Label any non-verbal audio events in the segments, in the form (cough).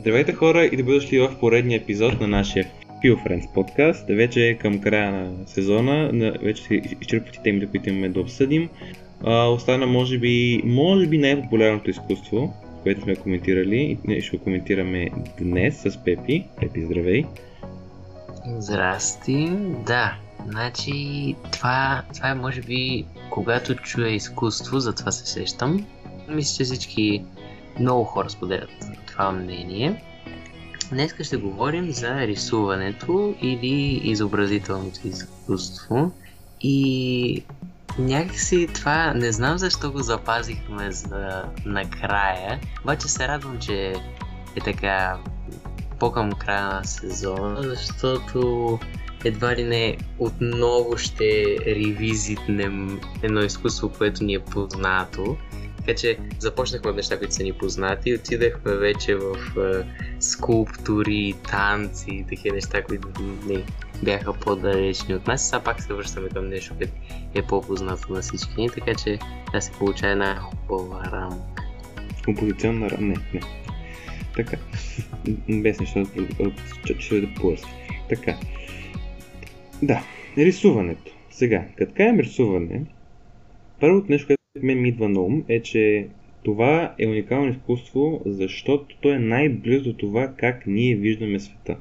Здравейте хора и да дошли в поредния епизод на нашия Feel Friends подкаст. Вече е към края на сезона, вече се изчерпват темите, които имаме да обсъдим. Остана може би, може би най-популярното изкуство, което сме коментирали и ще го коментираме днес с Пепи. Пепи, здравей! Здрасти! Да, значи това, това е може би когато чуя изкуство, затова се сещам. Мисля, че всички много хора споделят това мнение. Днес ще говорим за рисуването или изобразителното изкуство. И някакси това, не знам защо го запазихме за накрая, обаче се радвам, че е така по-към края на сезона, защото едва ли не отново ще ревизитнем едно изкуство, което ни е познато така че започнахме от неща, които са ни познати и отидахме вече в е, скулптури, танци, такива неща, които не бяха по-далечни от нас. Сега пак се връщаме към нещо, което е по-познато на всички ни, така че да се получава една хубава рамка. Композиционна рамка? Не, не. Така. Без нещо, ще да. Така. Да, рисуването. Сега, като кажем рисуване, първото нещо, мен ми идва на ум е, че това е уникално изкуство, защото то е най-близо до това как ние виждаме света.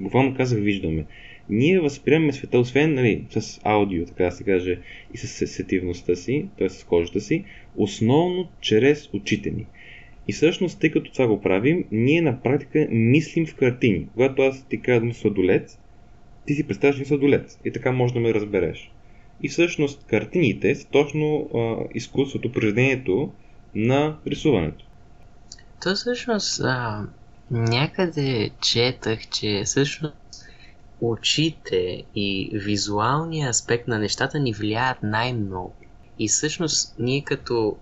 Буквално казах виждаме. Ние възприемаме света, освен нали, с аудио, така да се каже, и с сетивността си, т.е. с кожата си, основно чрез очите ни. И всъщност, тъй като това го правим, ние на практика мислим в картини. Когато аз ти казвам сладолец, ти си представяш сладолец. И така може да ме разбереш. И всъщност картините са точно а, изкуството, произведението на рисуването. То всъщност а, някъде четах, че всъщност очите и визуалния аспект на нещата ни влияят най-много. И всъщност ние като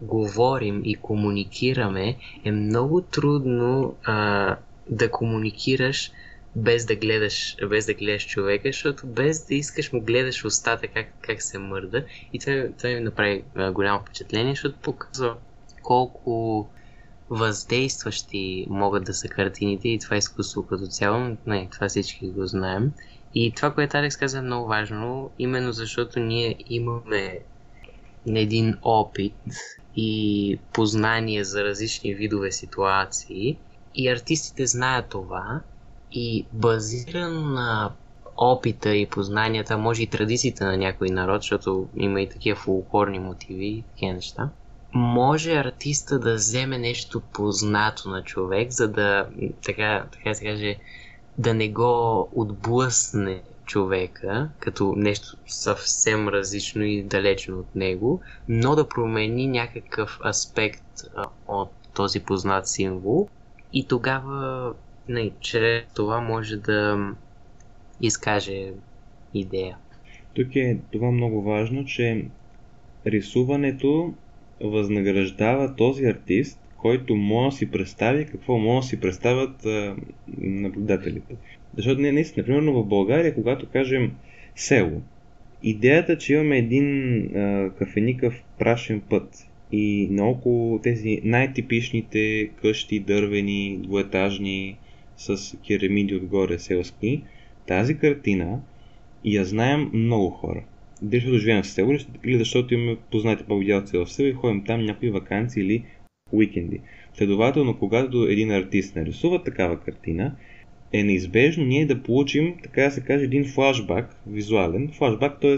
говорим и комуникираме, е много трудно а, да комуникираш без да гледаш, без да гледаш човека, защото без да искаш му гледаш устата как, как се мърда. И това, това ми направи голямо впечатление, защото показва колко въздействащи могат да са картините и това изкуство като цяло. Не, това всички го знаем. И това, което Алекс каза е много важно, именно защото ние имаме един опит и познание за различни видове ситуации и артистите знаят това и базиран на опита и познанията, може и традициите на някой народ, защото има и такива фулклорни мотиви и такива неща, може артиста да вземе нещо познато на човек, за да, така, така се каже, да не го отблъсне човека, като нещо съвсем различно и далечно от него, но да промени някакъв аспект от този познат символ. И тогава не, чрез това може да изкаже идея. Тук е това много важно, че рисуването възнаграждава този артист, който може да си представи какво може да си представят а, наблюдателите. Защото не, наистина, например, в България, когато кажем село, идеята, че имаме един а, кафеникъв прашен път и наоколо тези най-типичните къщи, дървени, двуетажни, с керамиди отгоре селски, тази картина я знаем много хора. Дали защото живеем в село или защото имаме познати повидялци в село и ходим там някои вакансии или уикенди. Следователно, когато един артист нарисува такава картина, е неизбежно ние да получим, така да се каже, един флашбак, визуален флашбак, т.е.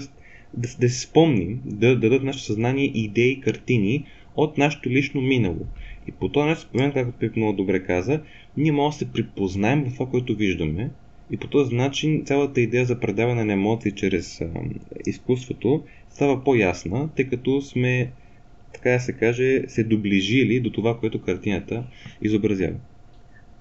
Да, да се спомним, да, да дадат нашето съзнание идеи, картини от нашето лично минало. И по този начин, както Пип много добре каза, ние можем да се припознаем в това, което виждаме. И по този начин цялата идея за предаване на емоции чрез а, изкуството става по-ясна, тъй като сме, така да се каже, се доближили до това, което картината изобразява.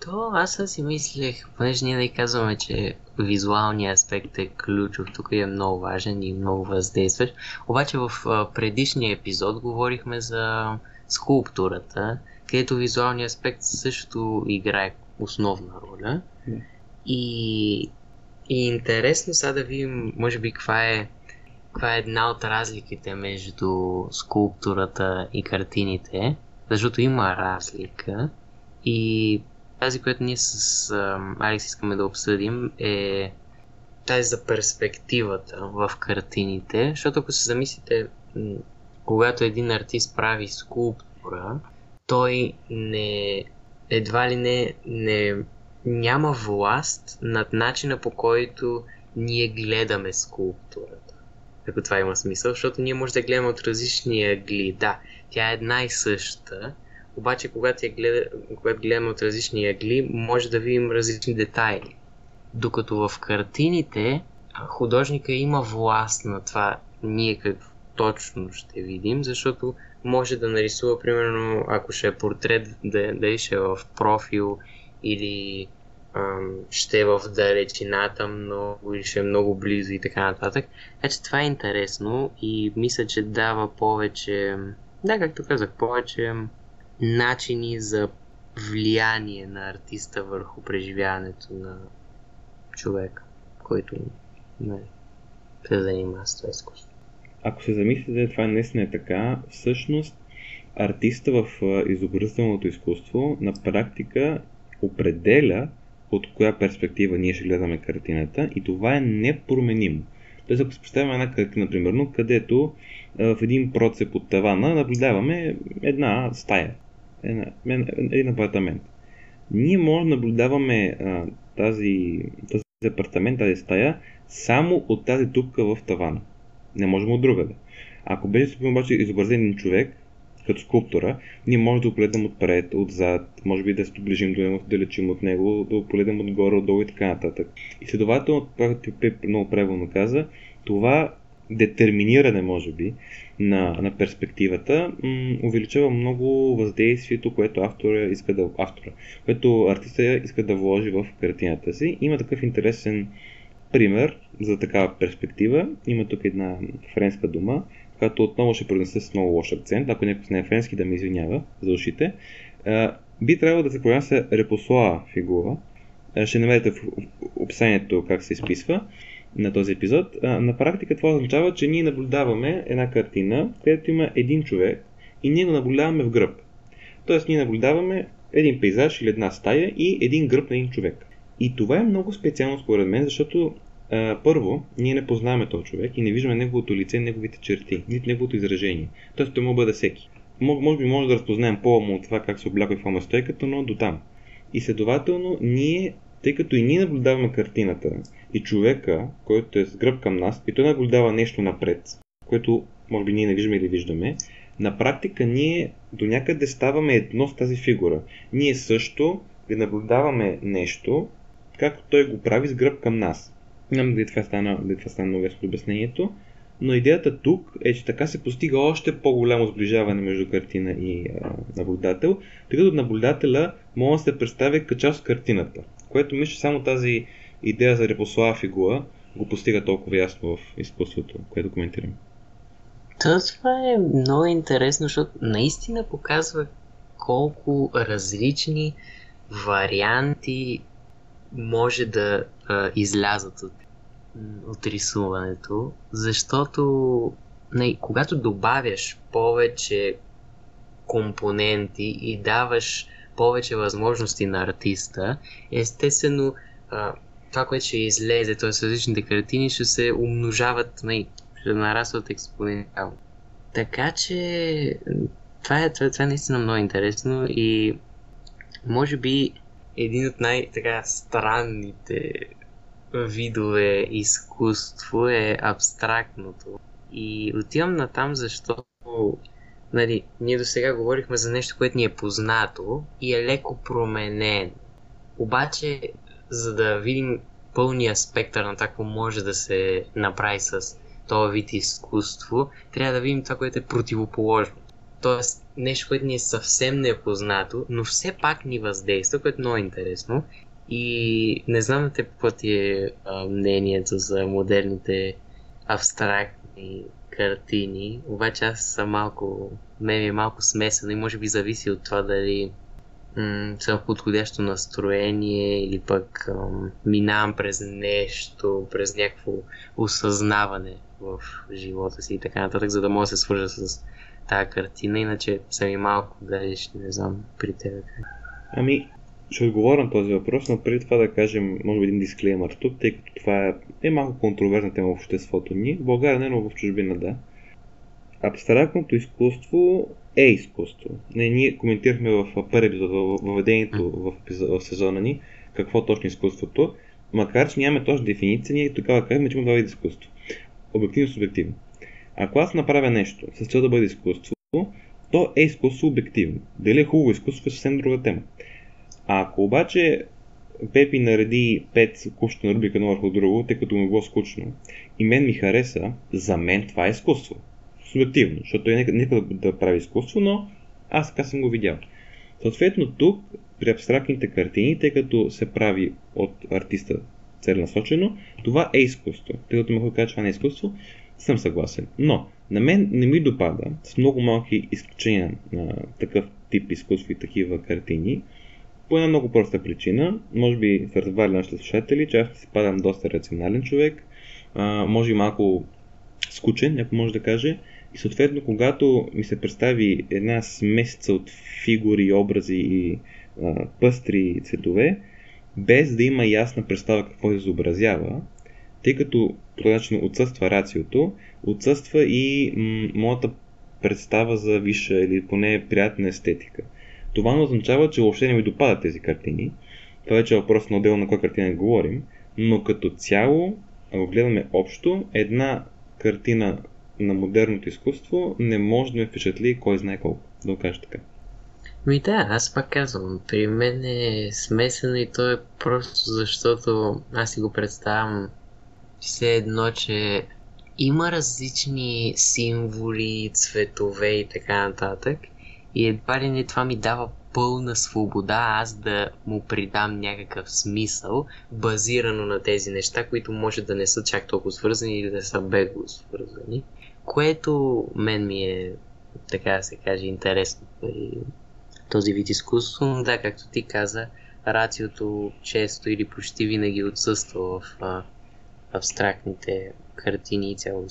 То аз си мислех, понеже ние да казваме, че визуалният аспект е ключов, тук е много важен и много въздействащ. Обаче в предишния епизод говорихме за скулптурата, където визуалният аспект също играе основна роля. Yeah. И, и интересно сега да видим, може би, каква е, каква е една от разликите между скулптурата и картините, защото има разлика. И тази, която ние с Алекс искаме да обсъдим е тази за перспективата в картините, защото ако се замислите, когато един артист прави скулптура, той не едва ли не, не няма власт над начина по който ние гледаме скулптурата. Ако това има смисъл, защото ние може да гледаме от различни ъгли. Да, тя е една и съща, обаче когато, я гледа, когато гледаме от различни ъгли, може да видим различни детайли. Докато в картините художника има власт на това ние какво точно ще видим, защото може да нарисува, примерно, ако ще е портрет, да, да ще е в профил или ам, ще е в далечината много или ще е много близо и така нататък. Така че това е интересно и мисля, че дава повече, да, както казах, повече начини за влияние на артиста върху преживяването на човек, който не се занимава с това изкуство. Ако се замислите, това наистина е така, всъщност артиста в изобразителното изкуство на практика определя от коя перспектива ние ще гледаме картината и това е непроменимо. Тоест, ако се представим една картина, примерно, където в един процеп от тавана наблюдаваме една стая, една, един апартамент. Ние може да наблюдаваме а, тази, този апартамент, тази стая, само от тази дупка в тавана. Не можем от другаде. Ако беше обаче изобразен човек, като скулптура, ние може да го погледнем отпред, отзад, може би да се доближим до него, да лечим от него, да го погледнем отгоре, отдолу и така нататък. И следователно, както Пеп много правилно каза, това детерминиране, може би, на, на перспективата, м- увеличава много въздействието, което автора иска да, автора, което артиста иска да вложи в картината си. Има такъв интересен пример за такава перспектива. Има тук една френска дума, която отново ще произнесе с много лош акцент. Ако някой не е френски, да ме извинява за ушите. Би трябвало да се произнася репосоа фигура. Ще намерите в описанието как се изписва на този епизод. На практика това означава, че ние наблюдаваме една картина, където има един човек и ние го наблюдаваме в гръб. Тоест ние наблюдаваме един пейзаж или една стая и един гръб на един човек. И това е много специално според мен, защото а, първо, ние не познаваме този човек и не виждаме неговото лице, неговите черти, нито неговото изражение. Тоест той може да бъде всеки. Може, може би може да разпознаем по-му това как се обляква и какво е стойката, но до там. И следователно, ние, тъй като и ние наблюдаваме картината и човека, който е с гръб към нас, и той наблюдава нещо напред, което може би ние не виждаме или виждаме, на практика ние до някъде ставаме едно с тази фигура. Ние също ви наблюдаваме нещо, както той го прави с гръб към нас. Знам дали това стана, дали това стана много ясно обяснението, но идеята тук е, че така се постига още по-голямо сближаване между картина и а, наблюдател, тъй като наблюдателя може да се представи като част от картината, което мисля, само тази идея за репослава фигура го постига толкова ясно в изкуството, което коментирам. Това е много интересно, защото наистина показва колко различни варианти може да а, излязат от, от рисуването, защото не, когато добавяш повече компоненти и даваш повече възможности на артиста, естествено а, това, което ще излезе, т.е. различните картини, ще се умножават, не, ще нарастват експоненциално. Така че това е, това, това е наистина много интересно и може би един от най-така странните видове изкуство е абстрактното. И отивам на там, защото нали, ние до сега говорихме за нещо, което ни е познато и е леко променено. Обаче, за да видим пълния спектър на това, може да се направи с този вид изкуство, трябва да видим това, което е противоположно. Тоест, нещо, което ни е съвсем непознато, но все пак ни въздейства, което е много интересно. И не знам те какво ти е а, мнението за модерните абстрактни картини, обаче аз съм малко, мен е малко смесено и може би зависи от това дали м- съм в подходящо настроение или пък м- минавам през нещо, през някакво осъзнаване в живота си и така нататък, за да мога да се свържа с тази картина, иначе съм и малко далеч, не знам при теб. Ами, ще отговоря на този въпрос, но преди това да кажем, може би един дисклеймър тук, тъй като това е, е малко контроверзна тема в обществото ни. В България не, но в чужбина да. Абстрактното изкуство е изкуство. Не, ние коментирахме в първи епизод, в въведението в, в сезона ни, какво точно е изкуството. Макар, че нямаме точна дефиниция, ние тогава казваме, че има два вида изкуство. Обективно и субективно. Ако аз направя нещо с цел да бъде изкуство, то е изкуство обективно. Дали е хубаво изкуство е съвсем друга тема. А ако обаче Пепи нареди 5 кучета на рубика едно върху друго, тъй като му е било скучно, и мен ми хареса, за мен това е изкуство. Субективно, защото е нека, нека да, да прави изкуство, но аз така съм го видял. Съответно тук, при абстрактните картини, тъй като се прави от артиста целенасочено, това е изкуство. Тъй като мога да кажа, това не е изкуство, съм съгласен. Но, на мен не ми допада, с много малки изключения на такъв тип изкуство и такива картини, по една много проста причина. Може би са разбрали нашите слушатели, че аз си падам доста рационален човек, а, може и малко скучен, някой може да каже. И съответно, когато ми се представи една смесица от фигури, образи и а, пъстри цветове, без да има ясна представа какво изобразява, тъй като начин отсъства рациото, отсъства и м- моята представа за висша или поне приятна естетика. Това не означава, че въобще не ми допадат тези картини. Това вече е въпрос на отделно на коя картина говорим, но като цяло, ако гледаме общо, една картина на модерното изкуство не може да ме впечатли кой знае колко, да го кажа така. Ми да, аз пак казвам, при мен е смесено и то е просто защото аз си го представям все едно, че има различни символи, цветове и така нататък. И едва ли не това ми дава пълна свобода аз да му придам някакъв смисъл, базирано на тези неща, които може да не са чак толкова свързани или да са бегло свързани. Което мен ми е, така да се каже, интересно при този вид изкуство. Но да, както ти каза, рациото често или почти винаги отсъства в абстрактните картини и цяло,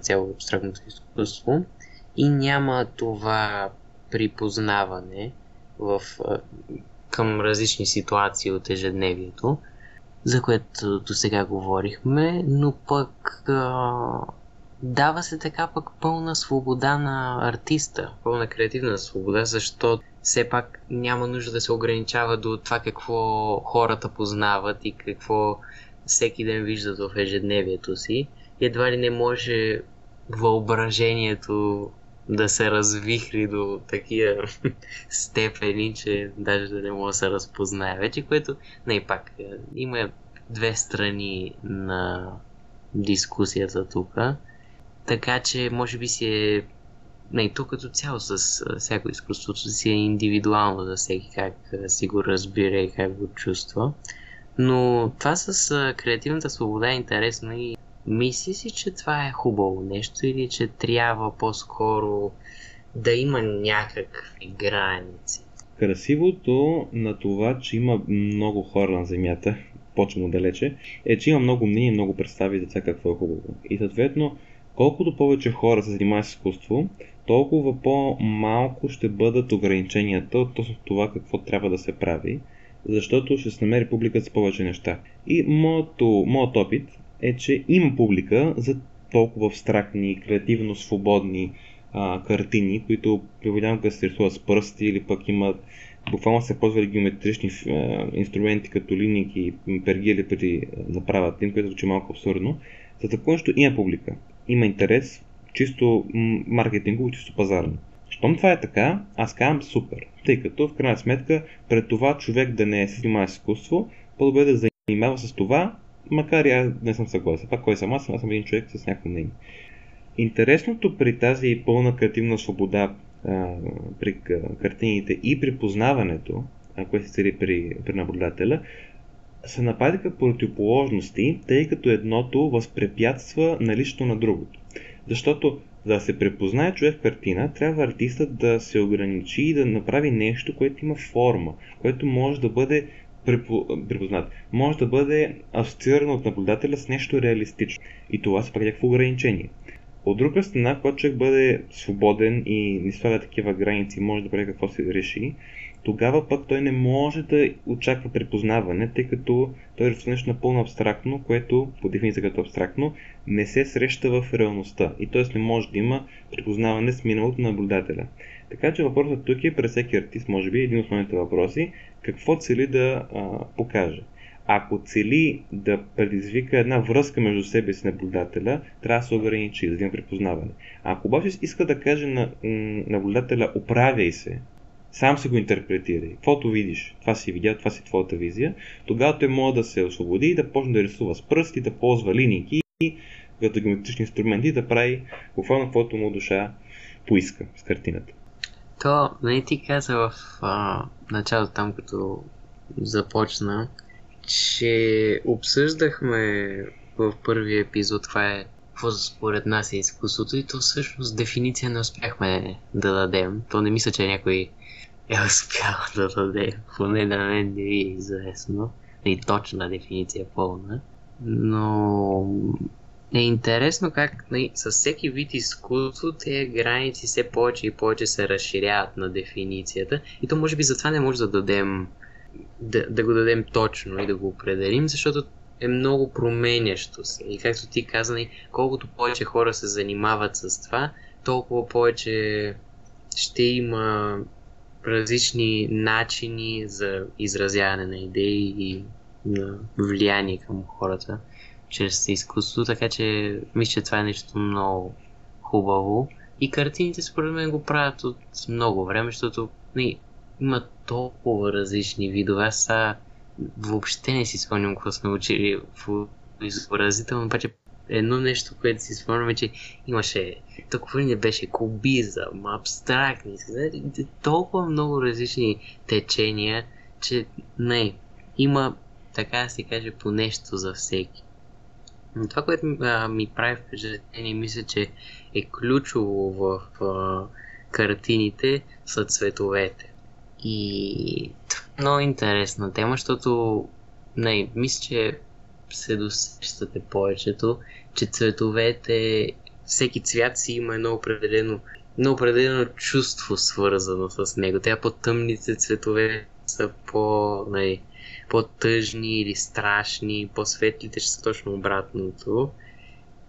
цяло абстрактното изкуство. И няма това припознаване в, към различни ситуации от ежедневието, за което до сега говорихме, но пък дава се така пък пълна свобода на артиста, пълна креативна свобода, защото все пак няма нужда да се ограничава до това какво хората познават и какво всеки ден виждат в ежедневието си. Едва ли не може въображението да се развихри до такива (laughs) степени, че даже да не може да се разпознае вече, което не пак е, има две страни на дискусията тук. Така че може би си е не, тук като цяло с всяко изкуството си е индивидуално за всеки как си го разбира и как го чувства. Но това с креативната свобода е интересно и Мисли си, че това е хубаво нещо или че трябва по-скоро да има някакви граници? Красивото на това, че има много хора на Земята, (laughs) почвам далече, е, че има много мнения и много представи за това какво е хубаво. И съответно, колкото повече хора се занимават с изкуство, толкова по-малко ще бъдат ограниченията от това какво трябва да се прави, защото ще се намери публика с повече неща. И моето, моят опит е, че има публика за толкова абстрактни, креативно свободни а, картини, които понякога се рисуват с пръсти или пък имат буквално се ползвали геометрични а, инструменти като линики и пергили преди направят им, което звучи малко абсурдно. За такова нещо има публика. Има интерес, чисто маркетингово, чисто пазарно. Щом това е така, аз казвам супер, тъй като в крайна сметка пред това човек да не се занимава с изкуство, по-добре да занимава с това, макар и аз не съм съгласен. Това кой съм аз? Аз съм един човек с някакво мнение. Интересното при тази пълна креативна свобода а, при картините и при познаването, което се цели при, при наблюдателя, се нападиха противоположности, тъй като едното възпрепятства налично на другото. Защото за да се препознае човек в картина, трябва артистът да се ограничи и да направи нещо, което има форма, което може да бъде припознат, може да бъде асоциирано от наблюдателя с нещо реалистично. И това са пак някакво ограничение. От друга страна, когато човек бъде свободен и не слага такива граници, може да прави какво се реши, тогава пък той не може да очаква препознаване, тъй като той рисува нещо напълно абстрактно, което по дефиниция като абстрактно не се среща в реалността и т.е. не може да има препознаване с миналото на наблюдателя. Така че въпросът тук е през всеки артист, може би, един от основните въпроси, какво цели да а, покаже. Ако цели да предизвика една връзка между себе си наблюдателя, трябва да се ограничи, да има препознаване. А ако обаче иска да каже на наблюдателя оправяй се, сам си го интерпретирай. Каквото видиш, това си видя, това си твоята визия, тогава той може да се освободи и да почне да рисува с пръсти, да ползва линии като геометрични инструменти да прави буквално каквото му душа поиска с картината. То, нали ти каза в а, началото там, като започна, че обсъждахме в първия епизод това е какво според нас е изкуството и то всъщност дефиниция не успяхме да дадем. То не мисля, че някой е успял (laughs) да даде, поне на мен не е известно. И точна дефиниция пълна. Но е интересно как нали, с всеки вид изкуство тези граници все повече и повече се разширяват на дефиницията. И то може би затова не може да дадем да, да го дадем точно и да го определим, защото е много променящо се. И както ти каза, нали, колкото повече хора се занимават с това, толкова повече ще има различни начини за изразяване на идеи и на влияние към хората чрез изкуство, така че мисля, че това е нещо много хубаво. И картините според мен го правят от много време, защото не, нали, има толкова различни видове. Аз са, въобще не си спомням какво сме учили в изобразително, обаче едно нещо, което си спомняме, че имаше толкова не беше кубизъм, абстрактни, толкова много различни течения, че не, има, така да се каже, по нещо за всеки. Но това, което а, ми прави впечатление, мисля, че е ключово в а, картините, са цветовете. И много интересна тема, защото не, мисля, че се досещате повечето, че цветовете, всеки цвят си има едно определено, едно определено чувство свързано с него. Тя по-тъмните цветове са по, не, по-тъжни или страшни, по-светлите ще са точно обратното.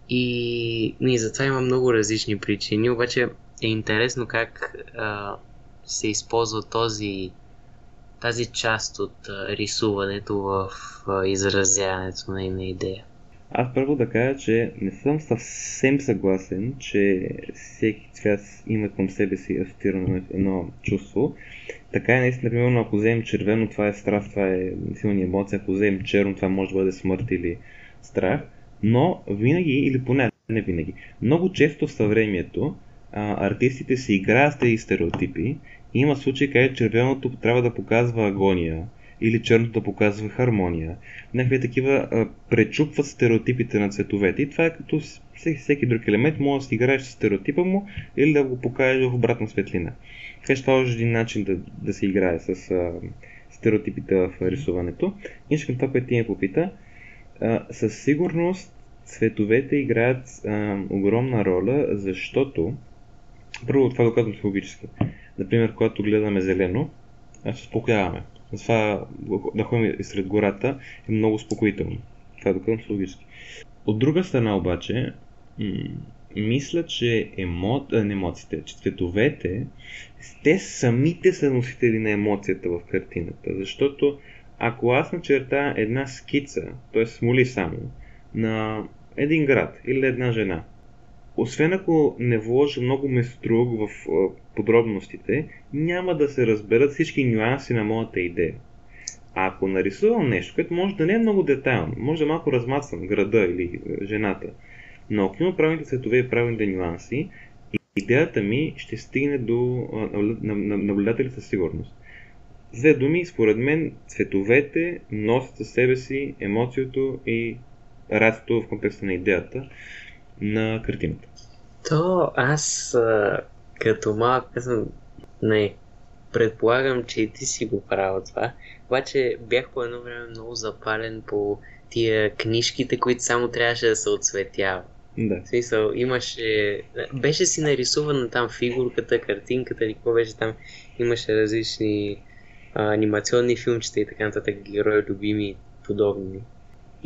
И, и затова има много различни причини, обаче е интересно как а, се използва този, тази част от рисуването в изразяването на една идея. Аз първо да кажа, че не съм съвсем съгласен, че всеки цвят има към себе си асоциирано едно чувство. Така е наистина, примерно, ако вземем червено, това е страх, това е силни емоция, ако вземем черно, това може да бъде смърт или страх. Но винаги, или поне не винаги, много често в съвремието артистите си играят с тези стереотипи има случаи, където червеното трябва да показва агония, или черното да показва хармония. Някакви такива а, пречупват стереотипите на цветовете. И това е като всеки, всеки друг елемент, може да си играеш с стереотипа му или да го покажеш в обратна светлина. Така че това е един начин да, да се играе с а, стереотипите в рисуването. И към това, което ти ме попита, а, със сигурност цветовете играят а, огромна роля, защото първо това го казвам психологически. Например, когато гледаме зелено, се успокояваме. Затова да ходим сред гората е много успокоително. Това е доказано психологически. От друга страна обаче, м- мисля, че емо... не емоциите, че цветовете, те самите са носители на емоцията в картината. Защото ако аз начерта една скица, т.е. смоли само, на един град или една жена, освен ако не вложа много меструк в подробностите, няма да се разберат всички нюанси на моята идея. А ако нарисувам нещо, което може да не е много детайлно, може да е малко размацвам града или жената, но ако има правилните цветове и правилните нюанси, идеята ми ще стигне до наблюдателите със сигурност. Две думи, според мен, цветовете носят със себе си емоцията и радството в контекста на идеята на картината. То аз като малък съм не, предполагам, че и ти си го правил това, обаче бях по едно време много запален по тия книжките, които само трябваше да се отсветява. Да. В смисъл, имаше... Беше си нарисувана там фигурката, картинката или какво беше там. Имаше различни а, анимационни филмчета и така нататък, герои, любими и подобни.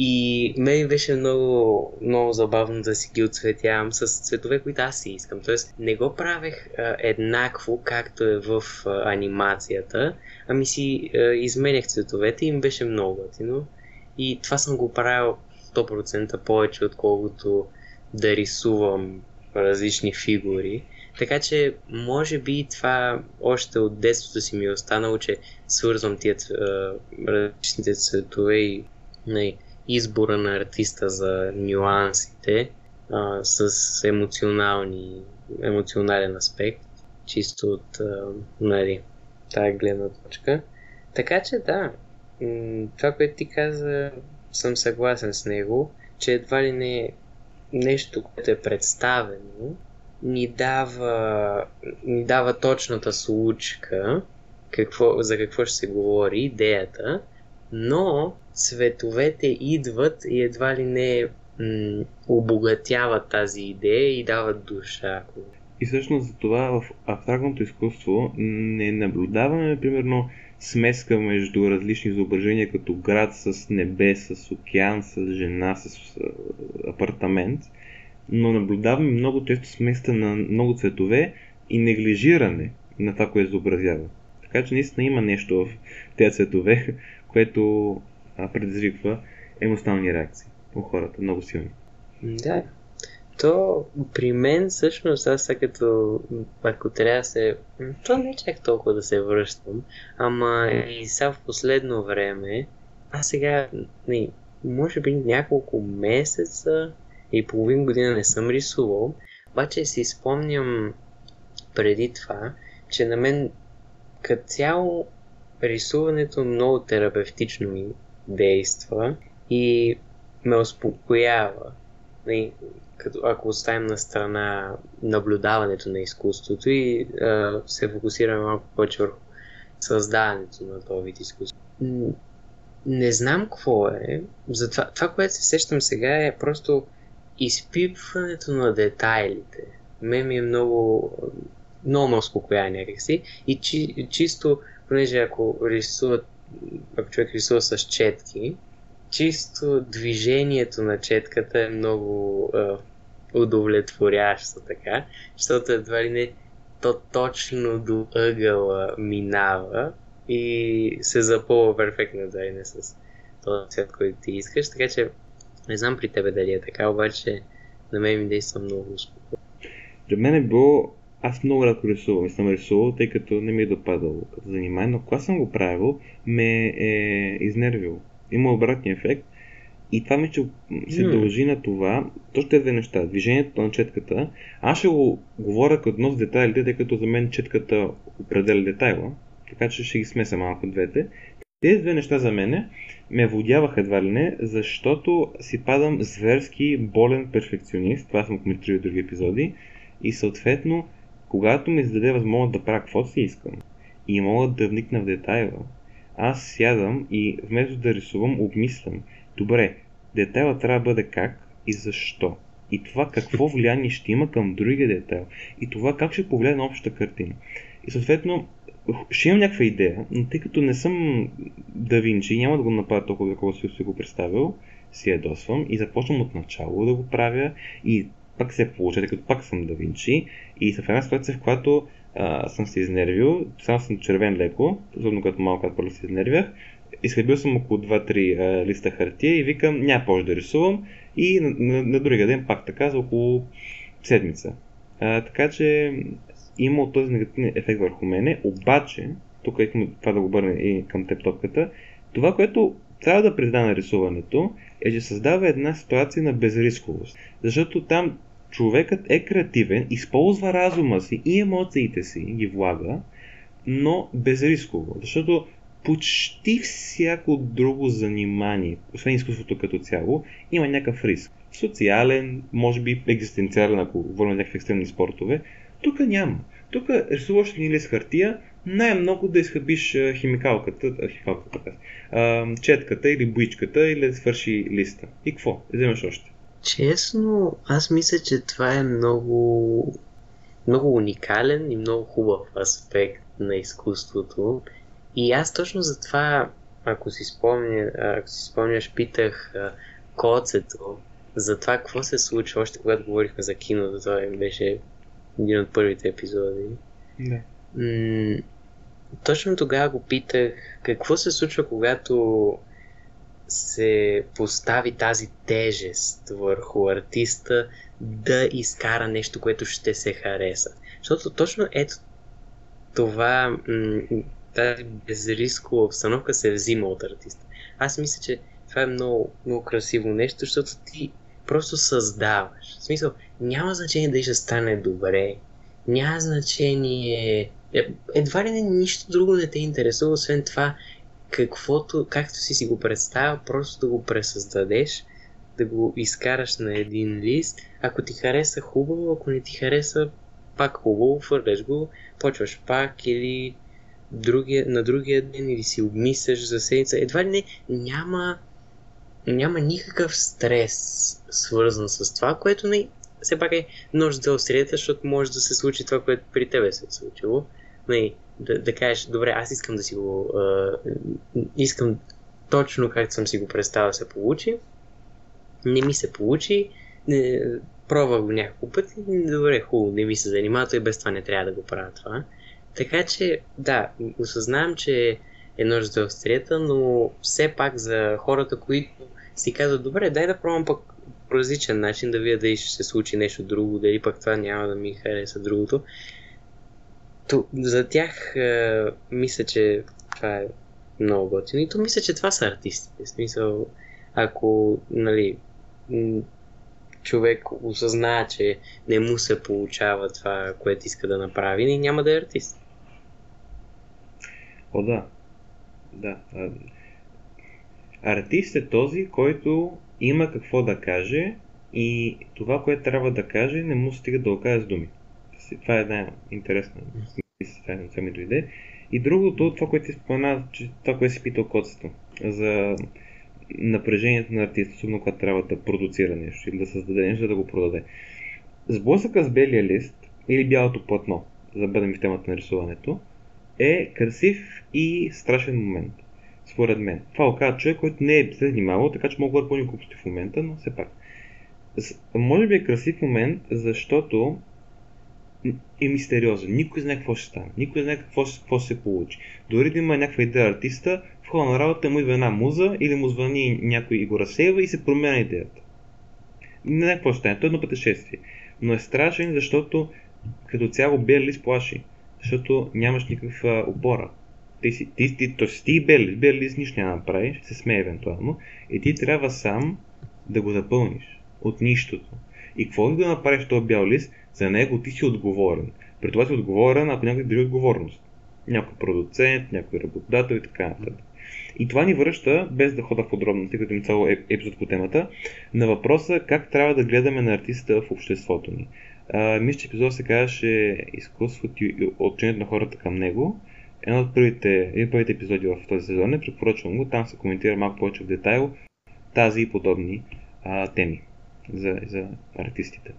И мен беше много, много забавно да си ги отцветявам с цветове, които аз си искам. Тоест не го правех а, еднакво, както е в а, анимацията, ами си а, изменях цветовете и им беше много готино. И това съм го правил 100% повече, отколкото да рисувам различни фигури. Така че, може би това още от детството си ми е останало, че свързвам тия различните цветове и не, избора на артиста за нюансите а, с емоционални, емоционален аспект, чисто от а, нали, тази гледна точка. Така че да, това, което ти каза, съм съгласен с него, че едва ли не нещо, което е представено, ни дава, ни дава точната случка, какво, за какво ще се говори, идеята, но цветовете идват и едва ли не м- обогатяват тази идея и дават душа. И всъщност за това в абстрактното изкуство не наблюдаваме, примерно, смеска между различни изображения, като град с небе, с океан, с жена, с апартамент, но наблюдаваме много често смеска на много цветове и неглижиране на това, което изобразява. Така че наистина има нещо в тези цветове, (laughs) което предизвиква емоционални реакции у хората, много силни. Да. То при мен всъщност аз сега като ако трябва да се... То не е чак толкова да се връщам, ама и сега в последно време, аз сега не, може би няколко месеца и половин година не съм рисувал, обаче си спомням преди това, че на мен като цяло рисуването много терапевтично ми действа и ме успокоява. Като, ако оставим на страна наблюдаването на изкуството и а, се фокусираме малко повече върху създаването на този вид изкуство. Не знам какво е. Затова, това, което се сещам сега е просто изпипването на детайлите. Ме ми е много, много ме успокоява някакси. И чи, чисто, понеже ако рисуват ако човек рисува с четки, чисто движението на четката е много е, удовлетворящо така, защото едва ли не то точно до ъгъла минава и се запълва перфектно едва не с този цвет, който ти искаш, така че не знам при тебе дали е така, обаче на мен ми действа много успокойно. Для мен е било аз много рядко рисувам и съм рисувал, тъй като не ми е допадало като занимание, но когато съм го правил, ме е изнервил. Има обратния ефект и това ми че се mm. дължи на това, точно тези две неща, движението на четката. Аз ще го говоря като нос детайлите, тъй като за мен четката определя детайла, така че ще ги смеса малко двете. Тези две неща за мене ме водяваха едва ли не, защото си падам зверски болен перфекционист, това съм коментирал в други епизоди, и съответно когато ми зададе възможност да правя каквото си искам и мога да вникна в детайла, аз сядам и вместо да рисувам, обмислям. Добре, детайла трябва да бъде как и защо. И това какво (laughs) влияние ще има към другия детайл. И това как ще повлияе на общата картина. И съответно, ще имам някаква идея, но тъй като не съм да Винчи, няма да го направя толкова, колкото си го представил, си ядосвам и започвам от начало да го правя и пак се получи, като пак съм да Винчи и в една ситуация, в която а, съм се изнервил, само съм червен леко, особено като малко първо се изнервях, изхлебил съм около 2-3 листа хартия и викам, няма повече да рисувам и на, на, на другия ден пак така за около седмица. А, така че има този негативен ефект върху мене, обаче, тук искам това да го обърне и към теб топката, това, което трябва да призна на рисуването, е, че създава една ситуация на безрисковост. Защото там човекът е креативен, използва разума си и емоциите си, ги влага, но безрисково. Защото почти всяко друго занимание, освен изкуството като цяло, има някакъв риск. Социален, може би екзистенциален, ако говорим някакви екстремни спортове. Тук няма. Тук рисуваш ни лист хартия, най-много да изхъбиш химикалката, химикалката, четката или боичката или да свърши листа. И какво? Вземеш още. Честно, аз мисля, че това е много, много уникален и много хубав аспект на изкуството. и аз точно за това, ако си, спомня, ако си спомняш, питах коцето за това какво се случва, още когато говорихме за киното, това беше един от първите епизоди. Да. М- точно тогава го питах какво се случва, когато се постави тази тежест върху артиста да изкара нещо, което ще се хареса. Защото точно ето това, тази безрискова обстановка се взима от артиста. Аз мисля, че това е много, много красиво нещо, защото ти просто създаваш. В смисъл, няма значение дали ще стане добре, няма значение... Е, едва ли не нищо друго не те интересува, освен това, каквото, както си си го представя, просто да го пресъздадеш, да го изкараш на един лист. Ако ти хареса хубаво, ако не ти хареса, пак хубаво, фърляш го, почваш пак или другия, на другия ден или си обмисляш за седмица. Едва ли не, няма, няма никакъв стрес свързан с това, което не, все пак е нож за острията, защото може да се случи това, което при тебе се е случило. Не, да, да кажеш, добре, аз искам да си го... А, искам точно както съм си го представил се получи. Не ми се получи. Не, пробвах го няколко пъти. Добре, хубаво, не ми се занимава, и без това не трябва да го правя това. Така че, да, осъзнавам, че е нож за острията, но все пак за хората, които си казват, добре, дай да пробвам пък по различен начин, да видя дали ще се случи нещо друго, дали пък това няма да ми хареса другото. То, за тях е, мисля, че това е много готино. И то мисля, че това са артистите. В смисъл, ако нали, човек осъзнае, че не му се получава това, което иска да направи, няма да е артист. О, да. Да. Артист е този, който има какво да каже и това, което трябва да каже, не му стига да окаже с думи. Това е една интересна мисля, това ми дойде. И другото, това, което си спомена, че това, което си питал коцето, за напрежението на артиста, особено когато трябва да продуцира нещо или да създаде нещо, да го продаде. Сблъсъка с белия лист или бялото платно, за да бъдем в темата на рисуването, е красив и страшен момент. Според мен. Това оказа човек, който не е се занимавал, така че мога да пълни глупости в момента, но все пак. Може би е красив момент, защото е мистериозен. Никой знае какво ще стане. Никой знае какво, какво ще се получи. Дори да има някаква идея артиста, в хода на работа му идва една муза или му звъни някой и го разсейва и се променя идеята. Не знае какво ще стане. Той е едно пътешествие. Но е страшен, защото като цяло бел лист плаши. Защото нямаш никаква опора. Ти си, ти, ти, то си ти бел лист нищо няма да направиш, ще се смее евентуално. И ти трябва сам да го запълниш. От нищото. И какво да направиш този бял лист, за него ти си отговорен. При това си отговорен, ако някой държи отговорност. Някой продуцент, някой работодател и така нататък. И това ни връща, без да хода в подробности, като им цяло епизод по темата, на въпроса как трябва да гледаме на артиста в обществото ни. А, мисля, че епизод се казваше изкуството и отношението на хората към него. Едно от първите, един от първите епизоди в този сезон е, препоръчвам го, там се коментира малко повече в детайл тази и подобни а, теми за, за артистите.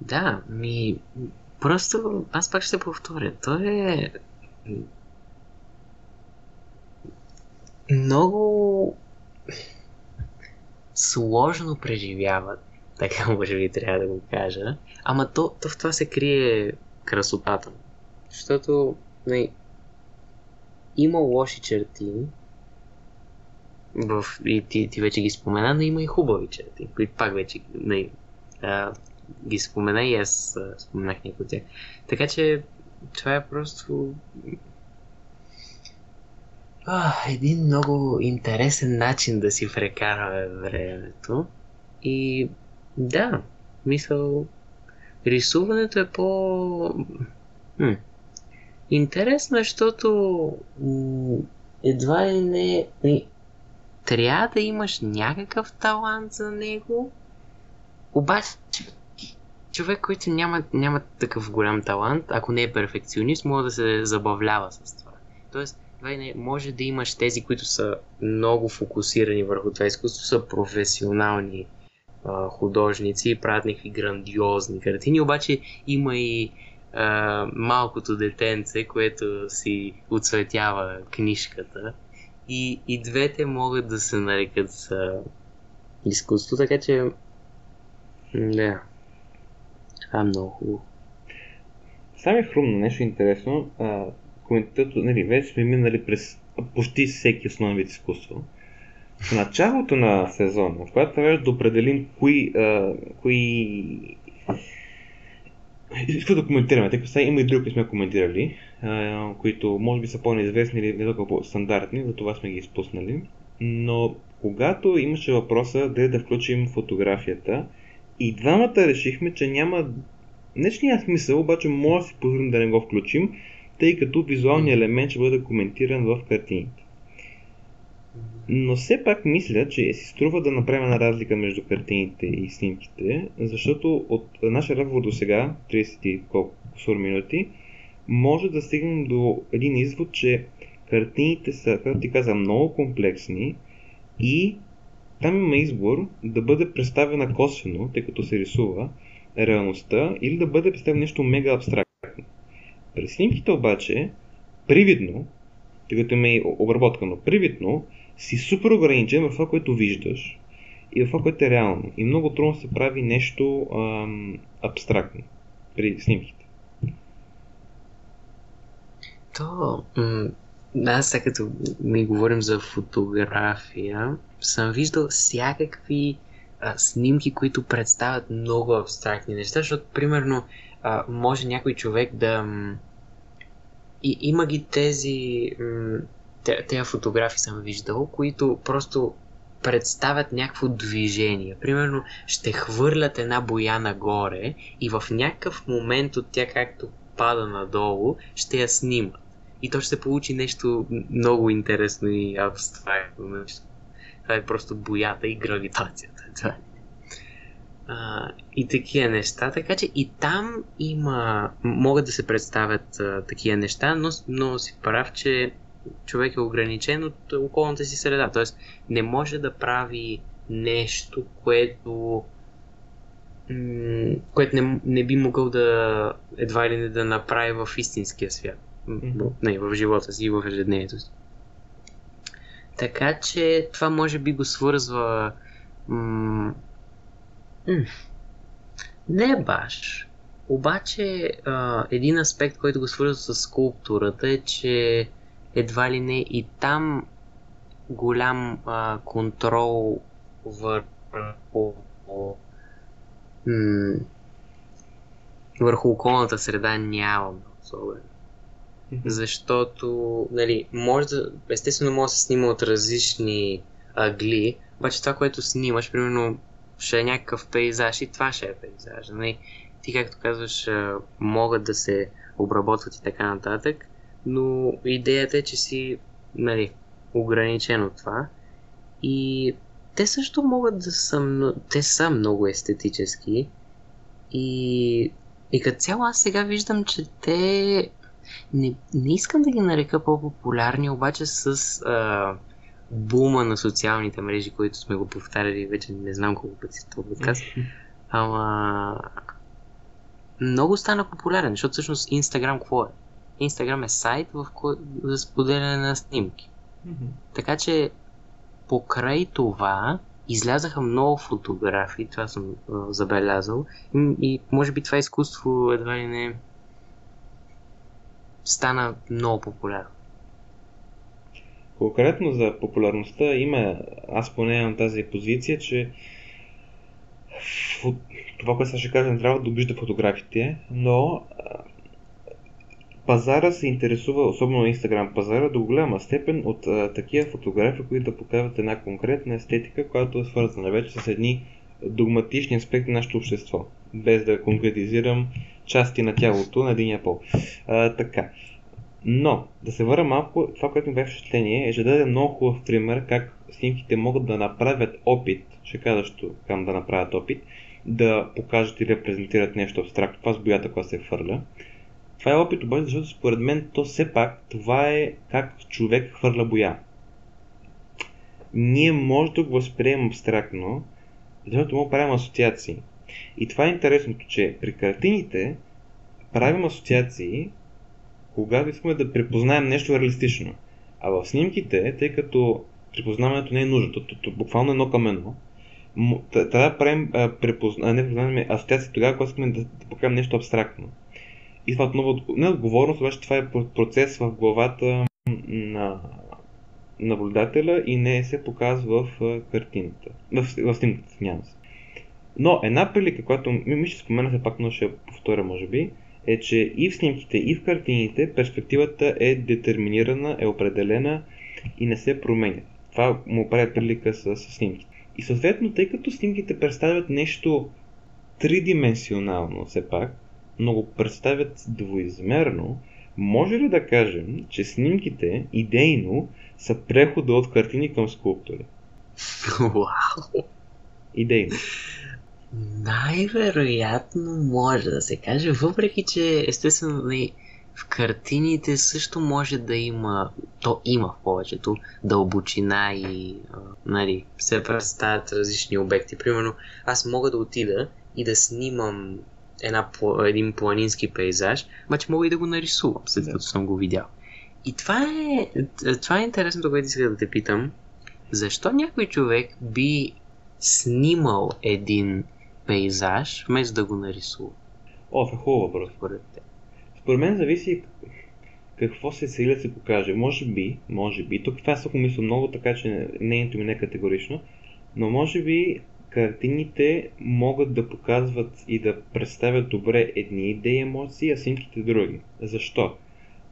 Да, ми... Просто аз пак ще повторя. То е... Много сложно преживяват, така (laughs) може би трябва да го кажа. Ама то, то в това се крие красотата. Защото не, нали, има лоши черти, в, и ти, ти вече ги спомена, но има и хубави черти, които пак вече не, нали, а, ги спомена и аз споменах някои от тях. Така че това е просто а, един много интересен начин да си прекараме времето. И да, мисъл, рисуването е по... Хм. Интересно, защото едва ли не... Трябва да имаш някакъв талант за него, обаче човек, който няма, няма такъв голям талант, ако не е перфекционист, може да се забавлява с това. Тоест, може да имаш тези, които са много фокусирани върху това изкуство, са професионални а, художници и правят някакви грандиозни картини, обаче има и а, малкото детенце, което си оцветява книжката. И, и двете могат да се нарекат с изкуство, така че да. Това е много хубаво. Сами хрумно, нещо интересно. Коментато, нали, вече сме минали през почти всеки основен вид изкуство. В началото на сезона, когато трябва да определим кои, а, кои Искам да коментираме, тъй като има и други, които сме коментирали, които може би са по-неизвестни или не толкова по-стандартни, затова сме ги изпуснали. Но когато имаше въпроса да да включим фотографията, и двамата решихме, че няма не че няма смисъл, обаче може да си позволим да не го включим, тъй като визуалният елемент ще бъде коментиран в картините. Но все пак мисля, че си струва да направим разлика между картините и снимките, защото от нашия разговор до сега, 30 и колко минути, може да стигнем до един извод, че картините са, както ти каза, много комплексни и там има избор да бъде представена косвено, тъй като се рисува, реалността или да бъде представено нещо мега абстрактно. През снимките обаче, привидно, тъй като има и обработка, но привидно, си супер ограничен в това, което виждаш и в това, което е реално. И много трудно се прави нещо ам, абстрактно при снимките. То, м- аз сега като ми говорим за фотография, съм виждал всякакви а, снимки, които представят много абстрактни неща, защото, примерно, а, може някой човек да... И, има ги тези... М- тези фотографии съм виждал, които просто представят някакво движение. Примерно ще хвърлят една боя нагоре и в някакъв момент от тя както пада надолу, ще я снимат. И то ще получи нещо много интересно и абстрактно. Това е просто боята и гравитацията. Това е. А, и такива неща. Така че и там има. Могат да се представят а, такива неща, но, но си прав, че човек е ограничен от околната си среда. Тоест, не може да прави нещо, което м- което не, не би могъл да едва ли не да направи в истинския свят. Mm-hmm. Не, в живота си и в ежедневието си. Така че това може би го свързва. М- м- не баш. Обаче, а, един аспект, който го свързва с скулптурата е, че едва ли не и там голям а, контрол върху м- върху околната среда нямам особено. Защото, нали, може да, естествено може да се снима от различни агли, обаче това, което снимаш, примерно, ще е някакъв пейзаж и това ще е пейзаж. Нали? Ти, както казваш, могат да се обработват и така нататък, но идеята е, че си нали, ограничен от това. И те също могат да са, те са много естетически. И, и като цяло аз сега виждам, че те не, не искам да ги нарека по-популярни, обаче с а, бума на социалните мрежи, които сме го повтаряли вече не знам колко пъти си това подкаст. (laughs) Ама много стана популярен, защото всъщност Instagram какво е? Instagram е сайт в ко... за споделяне на снимки. Mm-hmm. Така че покрай това излязаха много фотографии, това съм а, забелязал. И, и може би това изкуство едва ли не стана много популярно. Конкретно за популярността има, аз поне имам тази позиция, че това, което ще кажа, не трябва да обижда фотографите, но пазара се интересува, особено Инстаграм пазара, до голяма степен от а, такива фотографии, които да показват една конкретна естетика, която е свързана вече с едни догматични аспекти на нашето общество, без да конкретизирам части на тялото на единия пол. А, така. Но, да се върна малко, това, което ми беше впечатление, е, че да даде много хубав пример как снимките могат да направят опит, ще кажа, към да направят опит, да покажат и репрезентират нещо абстрактно, това с боята, която се хвърля. Това е опит обаче, защото според мен то все пак това е как човек хвърля боя. Ние може да го възприемем абстрактно, защото му правим асоциации. И това е интересното, че при картините правим асоциации, когато искаме да припознаем нещо реалистично. А в снимките, тъй като припознаването не е нужно, то, буквално едно към едно, трябва да правим а, препозна... не асоциации тогава, когато искаме да покажем нещо абстрактно. И това отново не отговорност, обаче това е процес в главата на наблюдателя и не се показва в картината. В, в снимката, няма се. Но една прилика, която ми ще спомена, се пак но ще повторя, може би, е, че и в снимките, и в картините перспективата е детерминирана, е определена и не се променя. Това му прави прилика с, с снимките. И съответно, тъй като снимките представят нещо тридименсионално все пак, но го представят двоизмерно, може ли да кажем, че снимките идейно са прехода от картини към скулптури? Вау! Идейно. Най-вероятно може да се каже, въпреки че естествено нали, в картините също може да има, то има в повечето, дълбочина и нали, се представят различни обекти. Примерно аз мога да отида и да снимам една, един планински пейзаж, обаче мога и да го нарисувам, след като съм го видял. И това е, това е интересното, което исках да те питам. Защо някой човек би снимал един пейзаж, вместо да го нарисува? О, това е хубаво въпрос. Според. Според мен зависи какво се цели да се покаже. Може би, може би, тук това съм мисля много, така че нейното ми не е категорично, но може би картините могат да показват и да представят добре едни идеи емоции, а снимките други. Защо?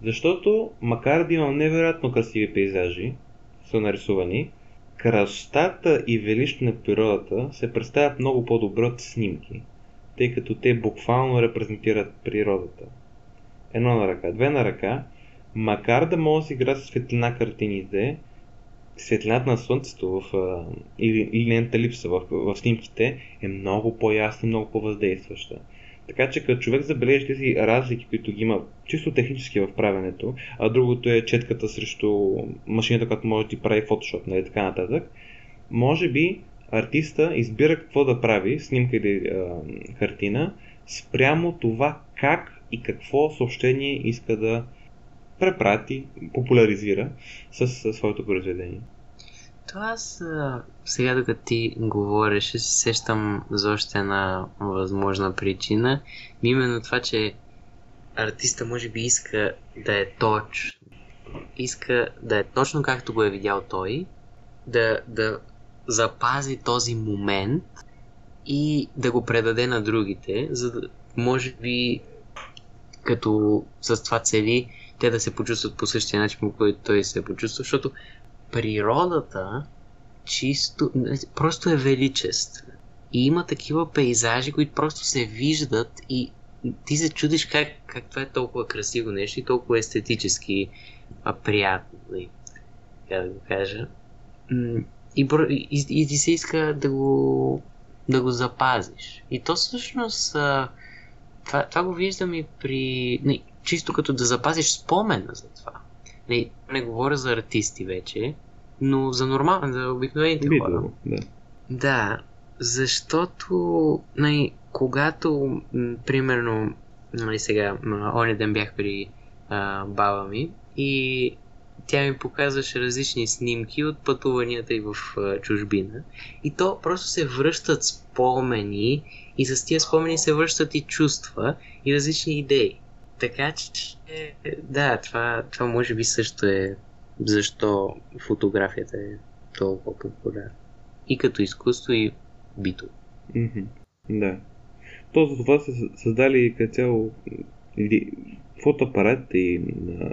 Защото, макар да имам невероятно красиви пейзажи, са нарисувани, красотата и величието на природата се представят много по-добре от снимки, тъй като те буквално репрезентират природата. Едно на ръка. Две на ръка, макар да може да си игра с светлина картините, светлината на слънцето в, а, или, или нейната липса в, в снимките е много по-ясна, много по-въздействаща. Така че като човек забележи тези разлики, които ги има чисто технически в правенето, а другото е четката срещу машината, която може да ти прави фотошоп, нали, така нататък, може би артиста избира какво да прави, снимка или а, картина, спрямо това как и какво съобщение иска да препрати, популяризира с, с своето произведение. То аз сега докато ти говориш, се сещам за още една възможна причина. Именно това, че артиста може би иска да е точно. Иска да е точно както го е видял той, да, да запази този момент и да го предаде на другите, за да може би като с това цели те да се почувстват по същия начин, по който той се почувства, защото природата чисто, просто е величествена. И има такива пейзажи, които просто се виждат и ти се чудиш как, как това е толкова красиво нещо и толкова естетически а, приятно. Нали, как да го кажа. И, и, и ти се иска да го, да го запазиш. И то всъщност това, това го виждам и при... Не, чисто като да запазиш спомена за това. Не, не говоря за артисти вече, но за нормално, за обикновените Би хора. Да. да, защото най- когато, м- примерно, нали сега, оня ден бях при а, баба ми и тя ми показваше различни снимки от пътуванията и в а, чужбина. И то просто се връщат спомени и с тия спомени се връщат и чувства и различни идеи. Така че, да, това, това може би също е защо фотографията е толкова популярна. И като изкуство, и бито. Mm-hmm. Да. То за това са създали като цяло фотоапарат и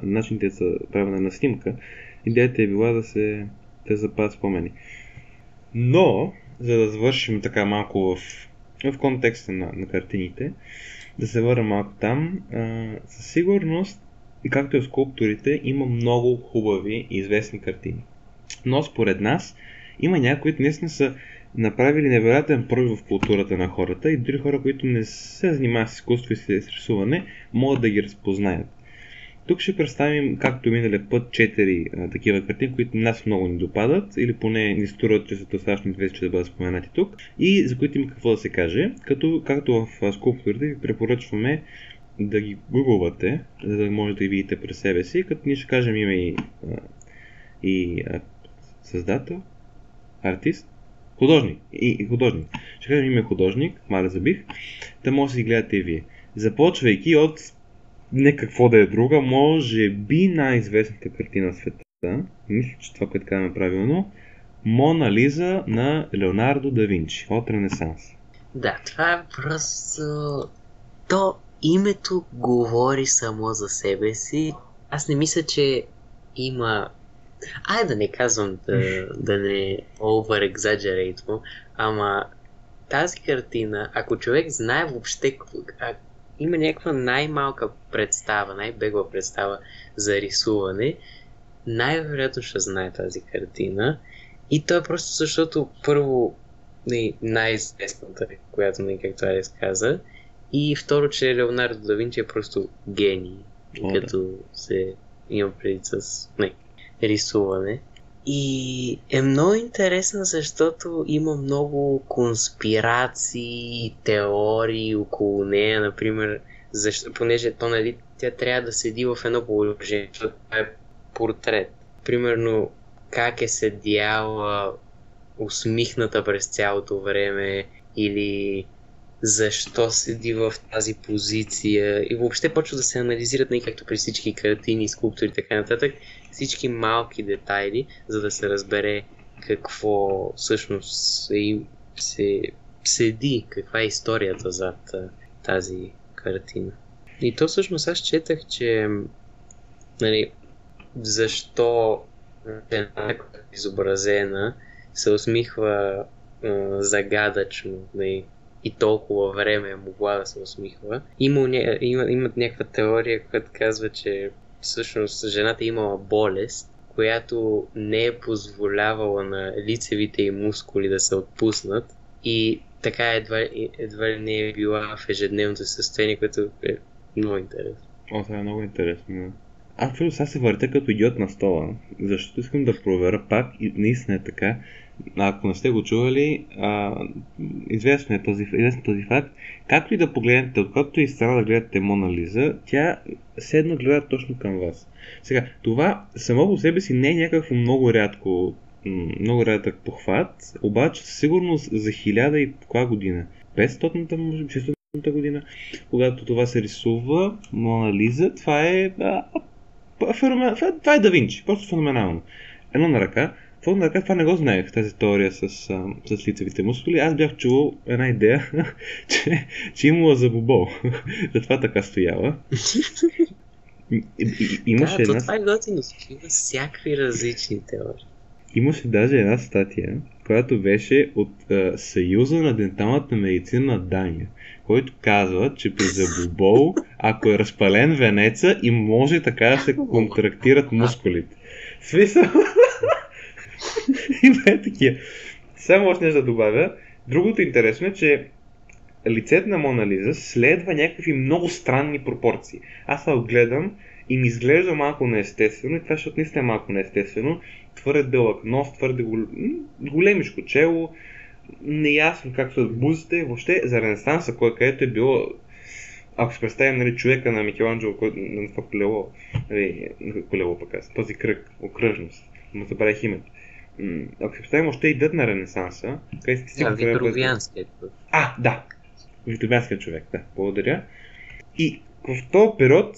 начините за правене на снимка. Идеята е била да се да запазят спомени. Но, за да завършим така малко в, в контекста на, на картините, да се върна малко там, а, със сигурност както и в скулптурите, има много хубави и известни картини. Но според нас има някои, които наистина са направили невероятен пробив в културата на хората и дори хора, които не се занимават с изкуство и с рисуване, могат да ги разпознаят. Тук ще представим, както миналия път, четири а, такива картини, които нас много ни допадат, или поне ни струват, че са достатъчно известни, да бъдат споменати тук, и за които има какво да се каже, като, както в скулптурите ви препоръчваме да ги гугълвате, за да може да ги видите през себе си, като ние ще кажем име и, и създател, артист, художник. И, и художник. Ще кажем име художник, маля забих, да може да си гледате и вие. Започвайки от не какво да е друга, може би най-известната картина в света, мисля, че това, което казваме правилно, Мона Лиза на Леонардо да Винчи от Ренесанс. Да, това е просто... То името говори само за себе си. Аз не мисля, че има... Ай да не казвам да, да не over exaggerate ама тази картина, ако човек знае въобще, има някаква най-малка представа, най-бегла представа за рисуване, най-вероятно ще знае тази картина. И то е просто защото първо най-известната, която, не, както Алис каза, и второ, че Леонардо да Винчи е просто гений, О, като да. се има преди с не, рисуване. И е много интересно, защото има много конспирации, теории около нея, например, защо, понеже то, нали, тя трябва да седи в едно положение, защото това е портрет. Примерно, как е седяла усмихната през цялото време или защо седи в тази позиция. И въобще почва да се анализират, не нали, както при всички картини, скулптури и така нататък, всички малки детайли, за да се разбере какво всъщност се, се седи, каква е историята зад тази картина. И то всъщност аз четах, че нали, защо една изобразена се усмихва а, загадъчно нали, и толкова време е могла да се усмихва. Има, има, имат някаква теория, която казва, че всъщност жената имала болест, която не е позволявала на лицевите и мускули да се отпуснат и така едва, едва ли не е била в ежедневното състояние, което е много интересно. О, това е много интересно. Аз чудо сега се въртя като идиот на стола, защото искам да проверя пак и наистина е така. Ако не сте го чували, а, известно е този, известно е този факт. Както и да погледнете, откакто и страна да гледате Мона Лиза, тя седно гледа точно към вас. Сега, това само по себе си не е някакво много рядко много рядък похват, обаче със сигурност за хиляда и коя година? 500-та, може би 600-та година, когато това се рисува, Мона Лиза, това е а, феномен... това е да Винчи, просто феноменално. Едно на ръка. Това на ръка, това не го знаех, тази теория с, с лицевите мускули. Аз бях чувал една идея, (laughs) че, че имала за бобол. (laughs) Затова така стояла. И, и, имаше да, една... това е готино. Има всякакви различни теории. Имаше даже една статия, която беше от а, Съюза на денталната медицина на Дания, който казва, че при забобол, ако е разпален венеца и може така да се контрактират мускулите. Смисъл? (laughs) (laughs) Има е такива. Само още нещо да добавя. Другото интересно е, че лицето на Мона Лиза следва някакви много странни пропорции. Аз се гледам и ми изглежда малко неестествено и това ще наистина е малко неестествено. Твърде дълъг нос, твърде гол... големишко чело, неясно как са бузите. Въобще за Ренесанса, кой където е било ако се представим нали, човека на Микеланджело, на това колело, нали, колело пък аз, този кръг, окръжност, му забравих името. Ако се представим още и дът на Ренесанса, къде сте да, Витрувианският. А, да. Витрувианският човек, да. Благодаря. И в този период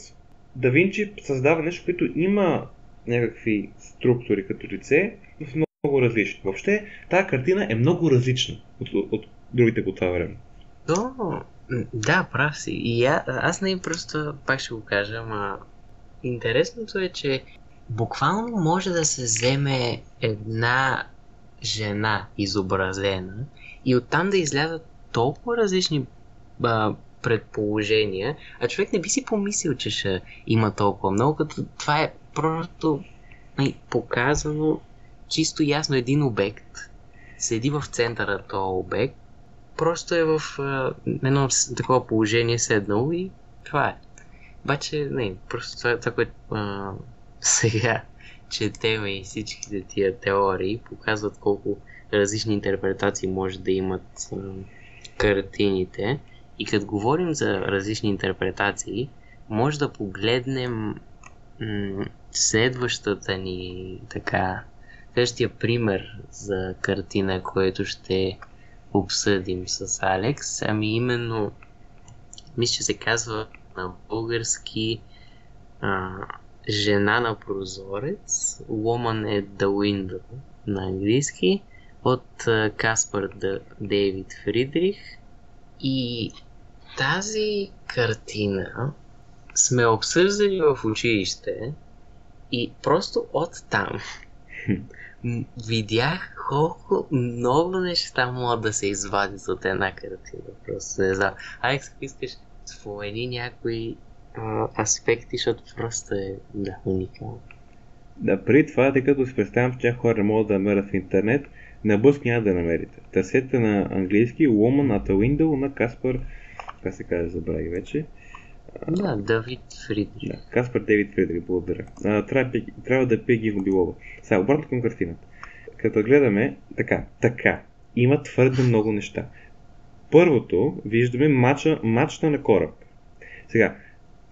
Да Винчи създава нещо, което има някакви структури като лице, но са много различни. Въобще, тази картина е много различна от, от, от другите по това време. То, да, прав си. И а, аз не просто пак ще го кажа, ама интересното е, че буквално може да се вземе една жена изобразена и оттам да излязат толкова различни а, предположения, а човек не би си помислил, че ще има толкова много, като това е просто ай, показано чисто ясно един обект, седи в центъра този обект, просто е в а, едно такова положение седнал и това е. Обаче, не, просто това, това което сега четем и всичките тия теории показват колко различни интерпретации може да имат а, картините. И като говорим за различни интерпретации, може да погледнем м- следващата ни така, следващия пример за картина, който ще обсъдим с Алекс. Ами именно, мисля, че се казва на български а, Жена на прозорец, Woman at the Window на английски, от Каспар Дейвид Фридрих. И тази картина сме обсъждали в училище и просто от там (laughs) видях колко много неща могат да се извадят от една картина. Просто не знам. Алекс, искаш, спомени някои а, аспекти, защото просто е да, уникално. Да, преди това, тъй като си представям, че хора не могат да намерят в интернет, на бъс няма да намерите. Търсете на английски Woman at a Window на Каспар, как се казва, забравих вече. Да, Давид Фридрих. Да, Каспар Дейвид Фридрих, благодаря. А, трябва, трябва да пие Гиго Билова. Сега, обратно към картината. Като гледаме, така, така, има твърде много неща. Първото, виждаме мача, мачта на кораб. Сега,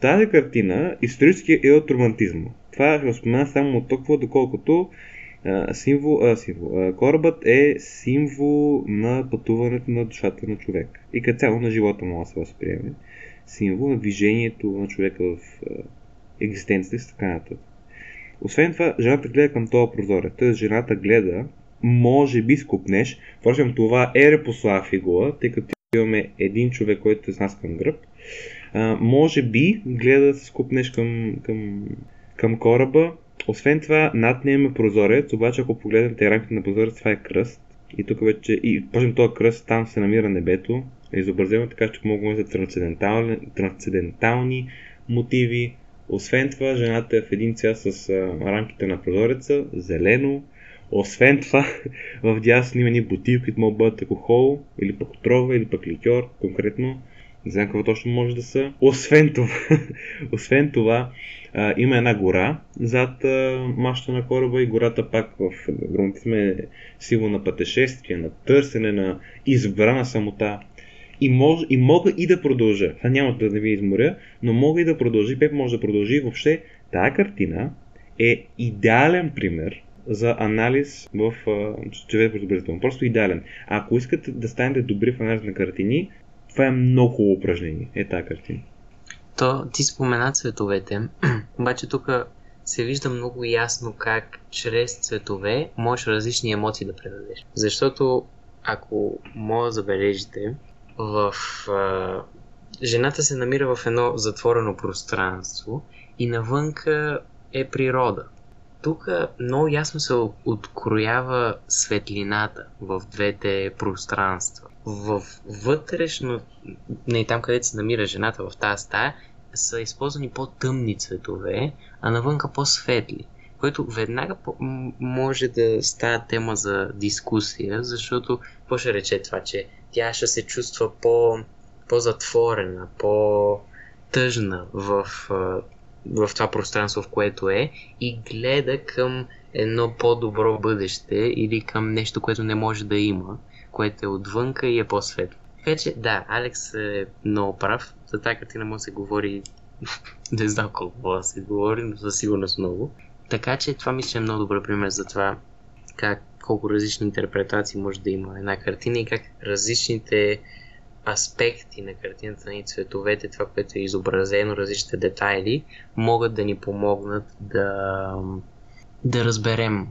тази картина исторически е от романтизма. Това ще спомена само от толкова, доколкото а, символ, а, символ, а, корабът е символ на пътуването на душата на човек. И като цяло на живота му се възприеме. Символ на движението на човека в екзистенцията и така нататък. Освен това, жената гледа към този прозорец. Т.е. жената гледа, може би скупнеш. Впрочем, това е репослава фигура, тъй като имаме един човек, който е с нас към гръб. Може би гледа да се скупнеш към, към, към кораба. Освен това, над нея има прозорец, обаче ако погледнете рамките на прозорец, това е кръст. И тук вече, и почнем този кръст, там се намира небето. Е изобразено така, че могат да трансцендентални, трансцендентални мотиви. Освен това, жената е в един цвят с а, рамките на прозореца, зелено. Освен това, (laughs) в дясно има ни бутилки, които могат да бъдат алкохол, или пък отрова, или пък ликьор, конкретно. Не знам какво точно може да са. Освен това, освен това а, има една гора зад а, маща на кораба и гората пак в романтизма е символ на пътешествие, на търсене, на избрана самота. И, мож, и мога и да продължа. Това няма да ви изморя, но мога и да продължи. Пеп може да продължи. Въобще, тази картина е идеален пример за анализ в човек. Просто идеален. Ако искате да станете добри в анализ на картини, това е много хубаво упражнение. Е тази картина. То, ти спомена цветовете, (clears throat) обаче тук се вижда много ясно как чрез цветове можеш различни емоции да предадеш. Защото ако може да забележите, в а, жената се намира в едно затворено пространство и навънка е природа. Тук много ясно се откроява светлината в двете пространства. В вътрешно, не там където се намира жената в тази стая, са използвани по-тъмни цветове, а навънка по-светли. Което веднага може да става тема за дискусия, защото какво ще рече това, че тя ще се чувства по, по-затворена, по-тъжна в, в това пространство, в което е и гледа към едно по-добро бъдеще или към нещо, което не може да има, което е отвънка и е по-светло. Така да, Алекс е много прав. За тази картина може да се говори (laughs) не знам колко да се говори, но със сигурност много. Така че това мисля е много добър пример за това как колко различни интерпретации може да има една картина и как различните аспекти на картината и цветовете, това, което е изобразено, различните детайли, могат да ни помогнат да, да разберем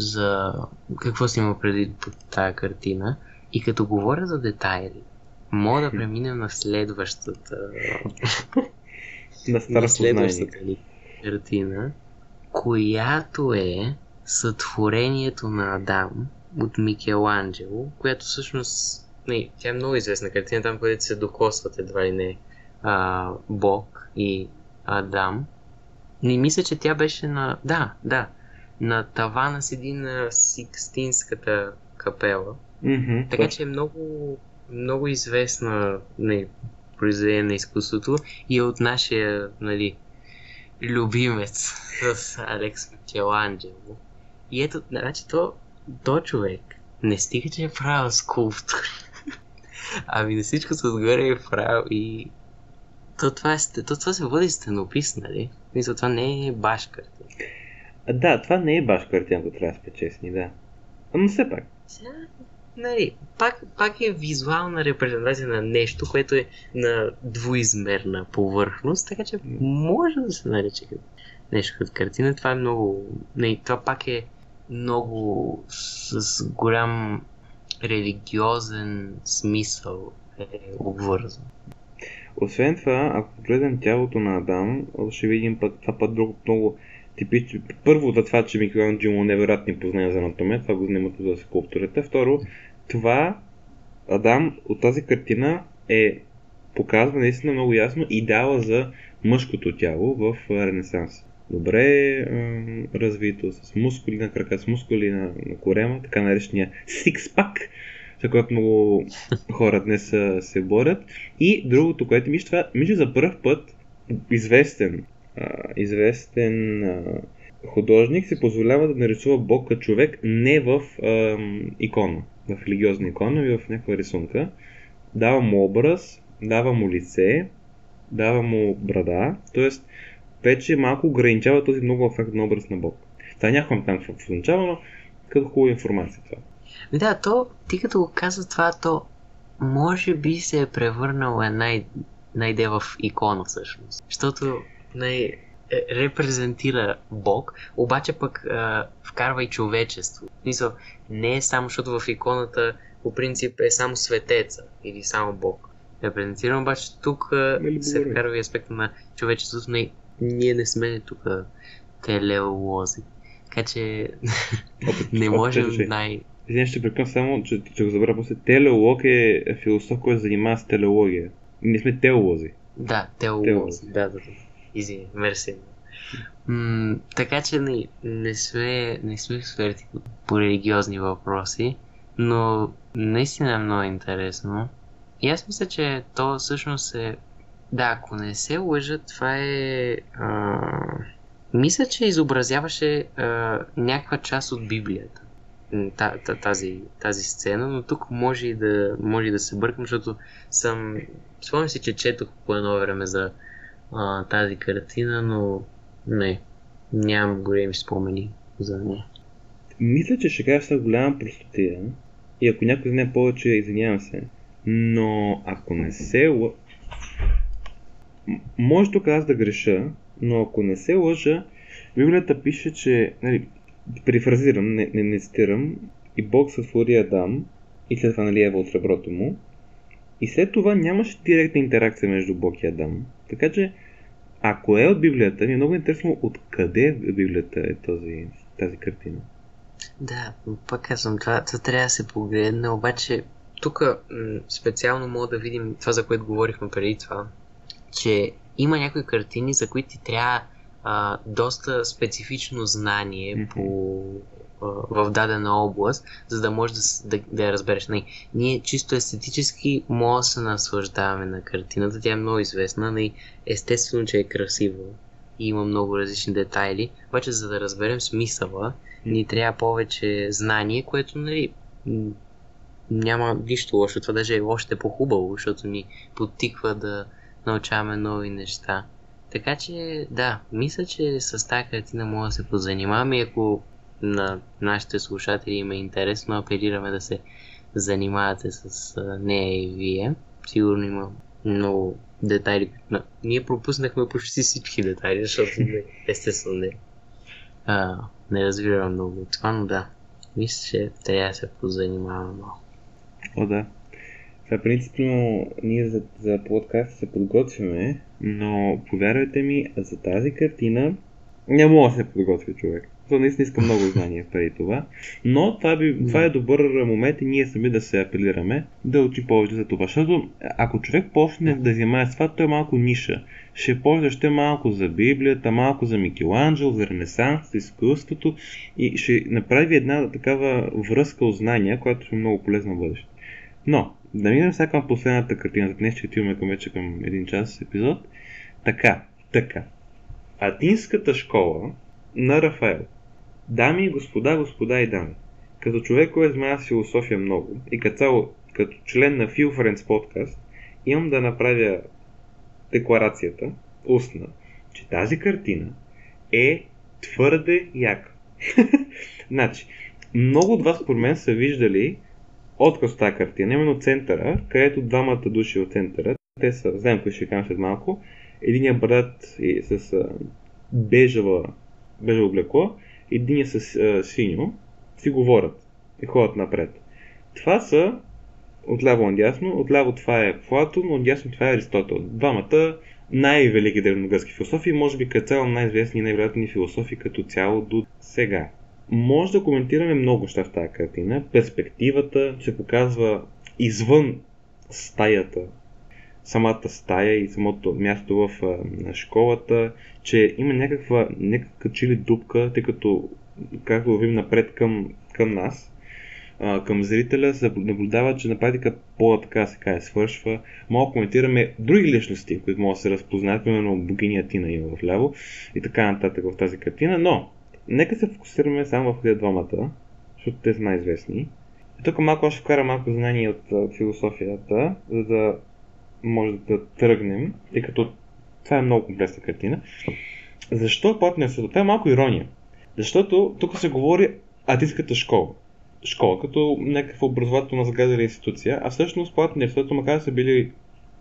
за какво си има преди под тази картина. И като говоря за детайли, мога да (laughs) преминем на следващата на, на следващата картина, която е сътворението на Адам от Микеланджело, която всъщност не, тя е много известна картина, там където се докосват едва ли не а, Бог и Адам. Не мисля, че тя беше на... Да, да. На тавана седи на Сикстинската капела. Mm-hmm, така че е много, много известна не, произведение на изкуството и е от нашия нали, любимец (laughs) с Алекс Микеланджело. И ето, значи то, то човек не стига, че е правил скулптури. (laughs) Ами на всичко се отгоре е правил и... То това, е, то това се води стенопис, нали? Мисля, това не е баш картина. А, да, това не е баш картина, ако трябва да сме честни, да. Но все пак. Сега, нали, пак, пак е визуална репрезентация на нещо, което е на двуизмерна повърхност, така че може да се нарече нещо като картина. Това е много... Не, това пак е много с голям религиозен смисъл е обвързан. Освен това, ако погледнем тялото на Адам, ще видим път, това път друго много типично. Първо за това, че Микеланджело има невероятни познания за анатомия, това го снимат за скулптурата. Второ, това Адам от тази картина е показва наистина много ясно идеала за мъжкото тяло в Ренесанс. Добре е, развито, с мускули на крака, с мускули на, на корема, така наречения сикспак, за който много хора днес се борят. И другото, което мисля, това, мисля за първ път известен, известен а, художник се позволява да нарисува Бог като човек не в а, икона, в религиозна икона, и в някаква рисунка. Дава му образ, дава му лице, дава му брада, т.е. вече малко ограничава този много ефектен образ на Бог. Това нямам там в начало, но като хубава информация това. Да, то, ти като го каза това, то може би се е превърнал една, една идея в икона всъщност. Защото най- е, репрезентира Бог, обаче пък а, вкарва и човечество. Мисъл, не е само, защото в иконата по принцип е само светеца или само Бог. Репрезентирам, обаче тук а, се вкарва и аспекта на човечеството. Не, ние не сме тук телеолози. Така че (laughs) не можем най... Извинявай, ще прекъм само, че, че го забравя после. Телеолог е философ, който се занимава с телеология. Ние сме теолози. Да, теолози. теолози. Да, да, да. Извини, мерси. М- така че не, не сме, не сме експерти по религиозни въпроси, но наистина е много интересно. И аз мисля, че то всъщност е... Да, ако не се лъжа, това е... А... Мисля, че изобразяваше а, някаква част от Библията. Тази, тази сцена, но тук може и да, може да се бъркам, защото съм... Спомням си, че четох по едно време за а, тази картина, но не, нямам големи спомени за нея. Мисля, че ще кажа с голяма простотия и ако някой знае повече, извинявам се. Но ако не се... Може тук аз да греша, но ако не се лъжа, Библията пише, че, нали, перифразирам, не, не, не цитирам, и Бог сътвори Адам, и след това нали Ева от реброто му, и след това нямаше директна интеракция между Бог и Адам. Така че, ако е от Библията, ми е много интересно откъде в Библията е този, тази картина. Да, пак казвам, това, това трябва да се погледне, обаче тук специално мога да видим това, за което говорихме преди това, че има някои картини, за които ти трябва а, доста специфично знание mm-hmm. по в дадена област, за да можеш да, да, да я разбереш. Не, ние чисто естетически може да се наслаждаваме на картината, тя е много известна, не, естествено, че е красива и има много различни детайли, обаче за да разберем смисъла, ни трябва повече знание, което нали, няма нищо лошо, това даже е още по-хубаво, защото ни подтиква да научаваме нови неща. Така че, да, мисля, че с тази картина мога да се позанимаваме и ако на нашите слушатели има интересно, апелираме да се занимавате с нея и вие. Сигурно има много детайли. Ние пропуснахме почти всички детайли, защото не, естествено не, а, не разбирам много от това, но да, мисля, че трябва да се позанимаваме малко. О, да. Това принципно ние за, за подкаст се подготвяме, но повярвайте ми, за тази картина не мога да се подготви човек. Наистина иска много знания преди това. Но това, би, това е добър момент и ние сами да се апелираме да учи повече за това. Защото ако човек почне да занимава с това, той е малко ниша. Ще почне малко за Библията, малко за Микеланджело, за Ренесанс, за изкуството и ще направи една такава връзка от знания, която ще е много полезна в бъдеще. Но, да минем сега към последната картина, за днес ще отиваме към вече към един час епизод. Така, така. Атинската школа на Рафаел. Дами и господа, господа и дами. Като човек, който знае с философия много и като като член на Feel Friends Podcast, имам да направя декларацията, устна, че тази картина е твърде яка. (laughs) значи, много от вас, по мен, са виждали отказ от тази картина, именно центъра, където двамата души от центъра, те са, знаем кои ще кажем след малко, единия брат е с а, бежава, бежаво облекло, единия с а, синьо, си говорят и ходят напред. Това са отляво надясно, отляво това е Платон, отдясно това е Аристотел. Двамата най-велики древногръцки философии, може би като цяло най-известни и най-вероятни философии като цяло до сега. Може да коментираме много неща в тази картина. Перспективата се показва извън стаята, самата стая и самото място в а, школата, че има някаква, някаква чили дупка, тъй като както вървим напред към, към нас, а, към зрителя, се наблюдава, че на практика пола така се каже свършва. Малко коментираме други личности, които могат да се разпознаят, примерно богиня Тина има в ляво и така нататък в тази картина, но нека се фокусираме само в тези двамата, защото те са най-известни. И тук малко ще вкара малко знание от философията, за да може да тръгнем, тъй като това е много комплексна картина. Защо Платон е Това е малко ирония. Защото тук се говори атиската школа. Школа като някаква образователна загадена институция, а всъщност Аристотел, макар да са били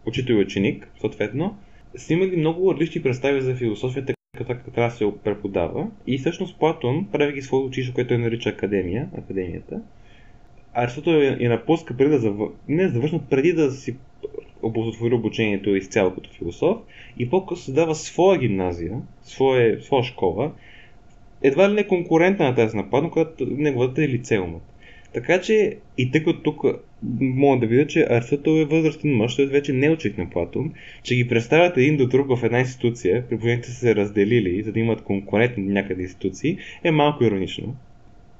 учител и ученик, съответно, са имали много различни представи за философията, като трябва да се преподава. И всъщност Платон, правейки своето училище, което той нарича Академия, Академията, Аристотел я напуска преди да завърши, не завършна, преди да си оползотвори обучението изцяло като философ и по-късно създава своя гимназия, своя, своя школа, едва ли не конкурентна на тази нападна, която неговата е лицеумът. Така че и тъй като тук мога да видя, че Аристотел е възрастен мъж, т.е. вече не е ученик на Платон, че ги представят един до друг в една институция, при положение са се разделили, за да имат конкурентни някъде институции, е малко иронично.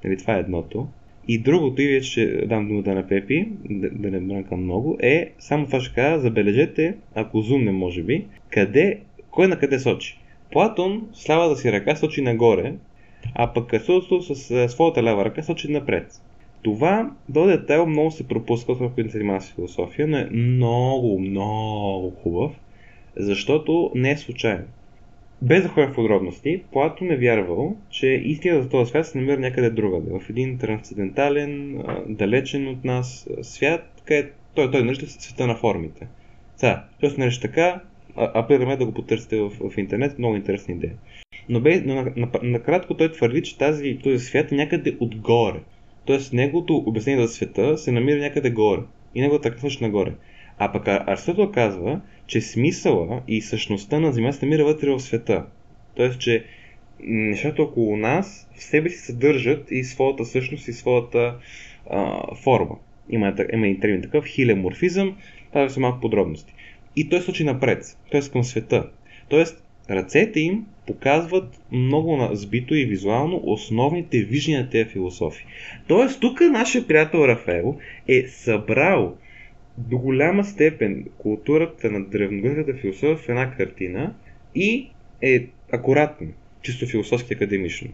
Нали, това е едното. И другото, и вече ще дам думата на Пепи, да, да не брънкам много, е, само това ще кажа, забележете, ако зумне може би, къде, кой на къде сочи. Платон с лявата си ръка сочи нагоре, а пък Аристотел с своята лява ръка сочи напред. Това до детайл много се пропуска, това, което се занимава с философия, но е много, много хубав, защото не е случайно. Без да ходя в подробности, Платон е вярвал, че истината за този свят се намира някъде другаде, в един трансцендентален, далечен от нас свят, където той, той нарича света на формите. Сега, той се нарича така, апелираме да го потърсите в, в интернет, много интересна идея. Но, бе, но накратко на, на той твърди, че тази, този свят е някъде отгоре. Тоест неговото обяснение за света се намира някъде горе. И неговата също нагоре. А пък Аристотел казва, че смисъла и същността на Земята се намира вътре в света. Тоест, че нещата около нас в себе си съдържат и своята същност и своята а, форма. Има, има и термин такъв, хилеморфизъм, това са малко подробности. И той случи напред, т.е. към света. Тоест, ръцете им показват много сбито и визуално основните виждания на тези философи. Тоест, тук нашия приятел Рафаел е събрал до голяма степен културата на древногръцката философия в една картина и е акуратно, чисто философски академично.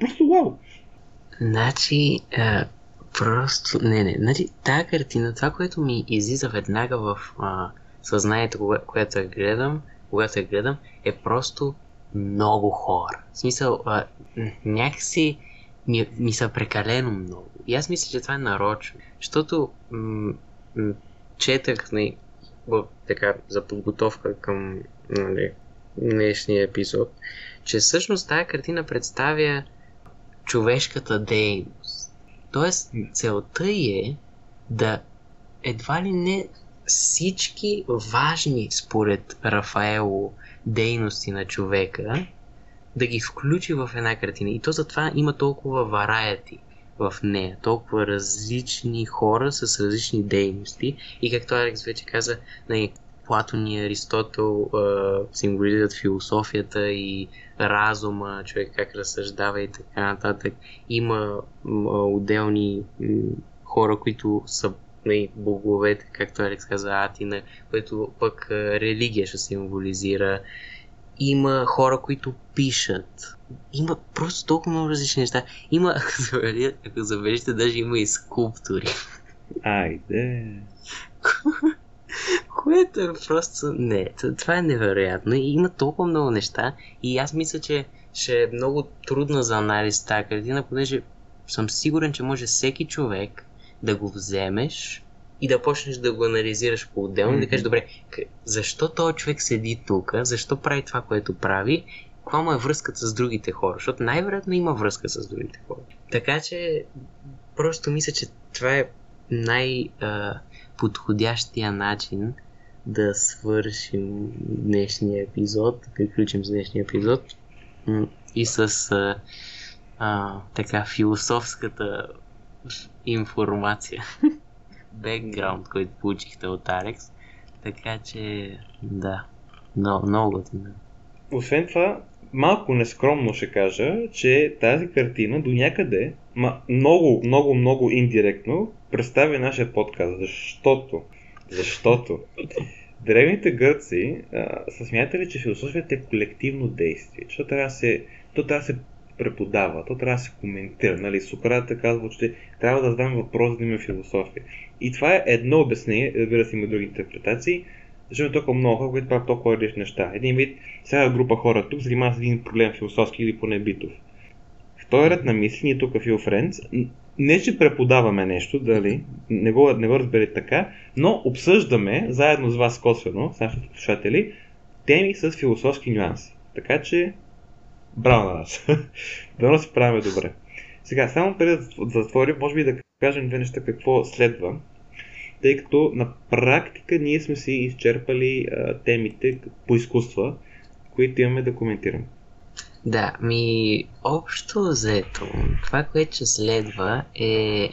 Просто вау! Значи, а, просто, не, не, значи, тази картина, това, което ми излиза веднага в а, съзнанието, което гледам, когато я гледам, е просто много хора. В смисъл, а, някакси ми, ми са прекалено много. И аз мисля, че това е нарочно. Защото м- м- четах нали, така, за подготовка към нали, днешния епизод, че всъщност тази картина представя човешката дейност. Тоест, целта е да едва ли не всички важни, според Рафаело, дейности на човека, да ги включи в една картина. И то затова има толкова вараяти в нея. Толкова различни хора с различни дейности. И както Алекс вече каза, нали, Платон и Аристотел символизират философията и разума, човек как разсъждава и така нататък. Има а, отделни м, хора, които са нали, боговете, както Алекс каза, Атина, което пък а, религия ще символизира. Има хора, които пишат. Има просто толкова много различни неща. Има, (laughs) ако забележите, даже има и скулптури. Айде. (laughs) Което е просто... Не, това е невероятно. И има толкова много неща. И аз мисля, че ще е много трудно за анализ тази картина, понеже съм сигурен, че може всеки човек да го вземеш и да почнеш да го анализираш по-отделно mm-hmm. и да кажеш, добре, защо този човек седи тук, защо прави това, което прави, каква му е връзката с другите хора, защото най-вероятно има връзка с другите хора. Така че, просто мисля, че това е най-подходящия начин да свършим днешния епизод, да приключим с днешния епизод и с а, а, така философската информация, (laughs) бекграунд, който получихте от Алекс. Така че, да, много, много готино. Освен това, малко нескромно ще кажа, че тази картина до някъде, много, много, много индиректно представя нашия подкаст, защото, защото древните гърци а, са смятали, че философията е колективно действие, защото трябва да се, то трябва да се преподава, то трябва да се коментира. Нали? Сократ е казва, че трябва да задам въпрос да има философия. И това е едно обяснение, разбира се има други интерпретации, защото е толкова много хора, които правят толкова различни неща. Един вид, сега група хора тук занимава с един проблем философски или поне битов. Вторият на мисли, ние тук в Friends, не че преподаваме нещо, дали, не го, не го разберете така, но обсъждаме, заедно с вас косвено, с нашите слушатели, теми с философски нюанси. Така че, браво на нас! (laughs) Дано си правим добре. Сега, само преди да затворим, може би да кажем две неща какво следва, тъй като на практика ние сме си изчерпали а, темите по изкуства, които имаме да коментираме. Да, ми общо взето, това, което ще следва е...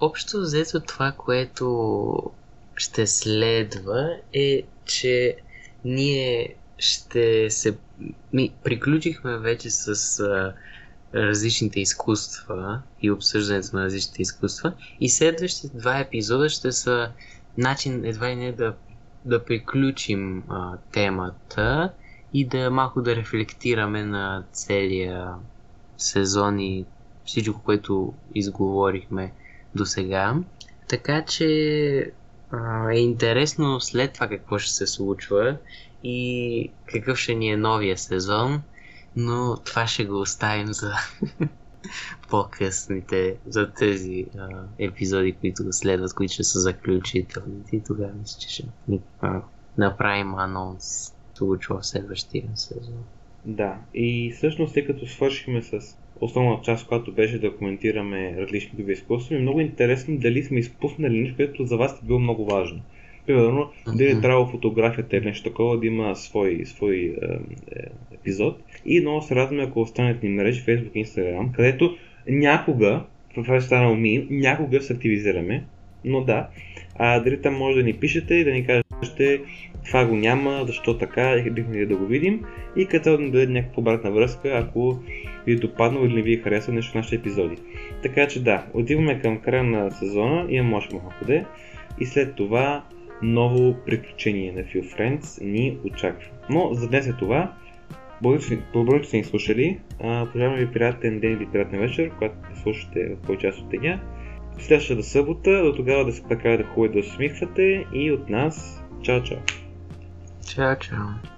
Общо взето това, което ще следва е, че ние ще се... Ми приключихме вече с а, различните изкуства и обсъждането на различните изкуства и следващите два епизода ще са начин едва ли не да, да приключим а, темата и да малко да рефлектираме на целия сезон и всичко, което изговорихме до сега. Така че а, е интересно след това какво ще се случва и какъв ще ни е новия сезон, но това ще го оставим за (laughs) по-късните, за тези а, епизоди, които следват, които ще са заключителните и тогава мисля, че ще а, направим анонс случва следващия сезон. Да, и всъщност, тъй като свършихме с основната част, която беше да коментираме различни видове изкуства, е много интересно дали сме изпуснали нещо, което за вас е било много важно. Примерно, mm-hmm. дали е трябвало фотографията или нещо такова да има свой, свой е, е, епизод. И много се радваме, ако останете ни мрежи, Facebook и Instagram, където някога, това е станало ми, някога се активизираме, но да, а, дали там може да ни пишете и да ни кажете това го няма, защо така, бихме да го видим и като да даде някаква обратна връзка, ако ви е допаднало или не ви е харесало нещо в нашите епизоди. Така че да, отиваме към края на сезона, имам още малко де и след това ново приключение на Few Friends ни очаква. Но за днес е това. Благодаря, че сте ни слушали. Пожелавам ви приятен ден или приятен вечер, когато слушате кой част от деня. Следващата събота, до тогава да се прекарате хубаво да усмихвате и от нас, чао чао! Ciao, ciao.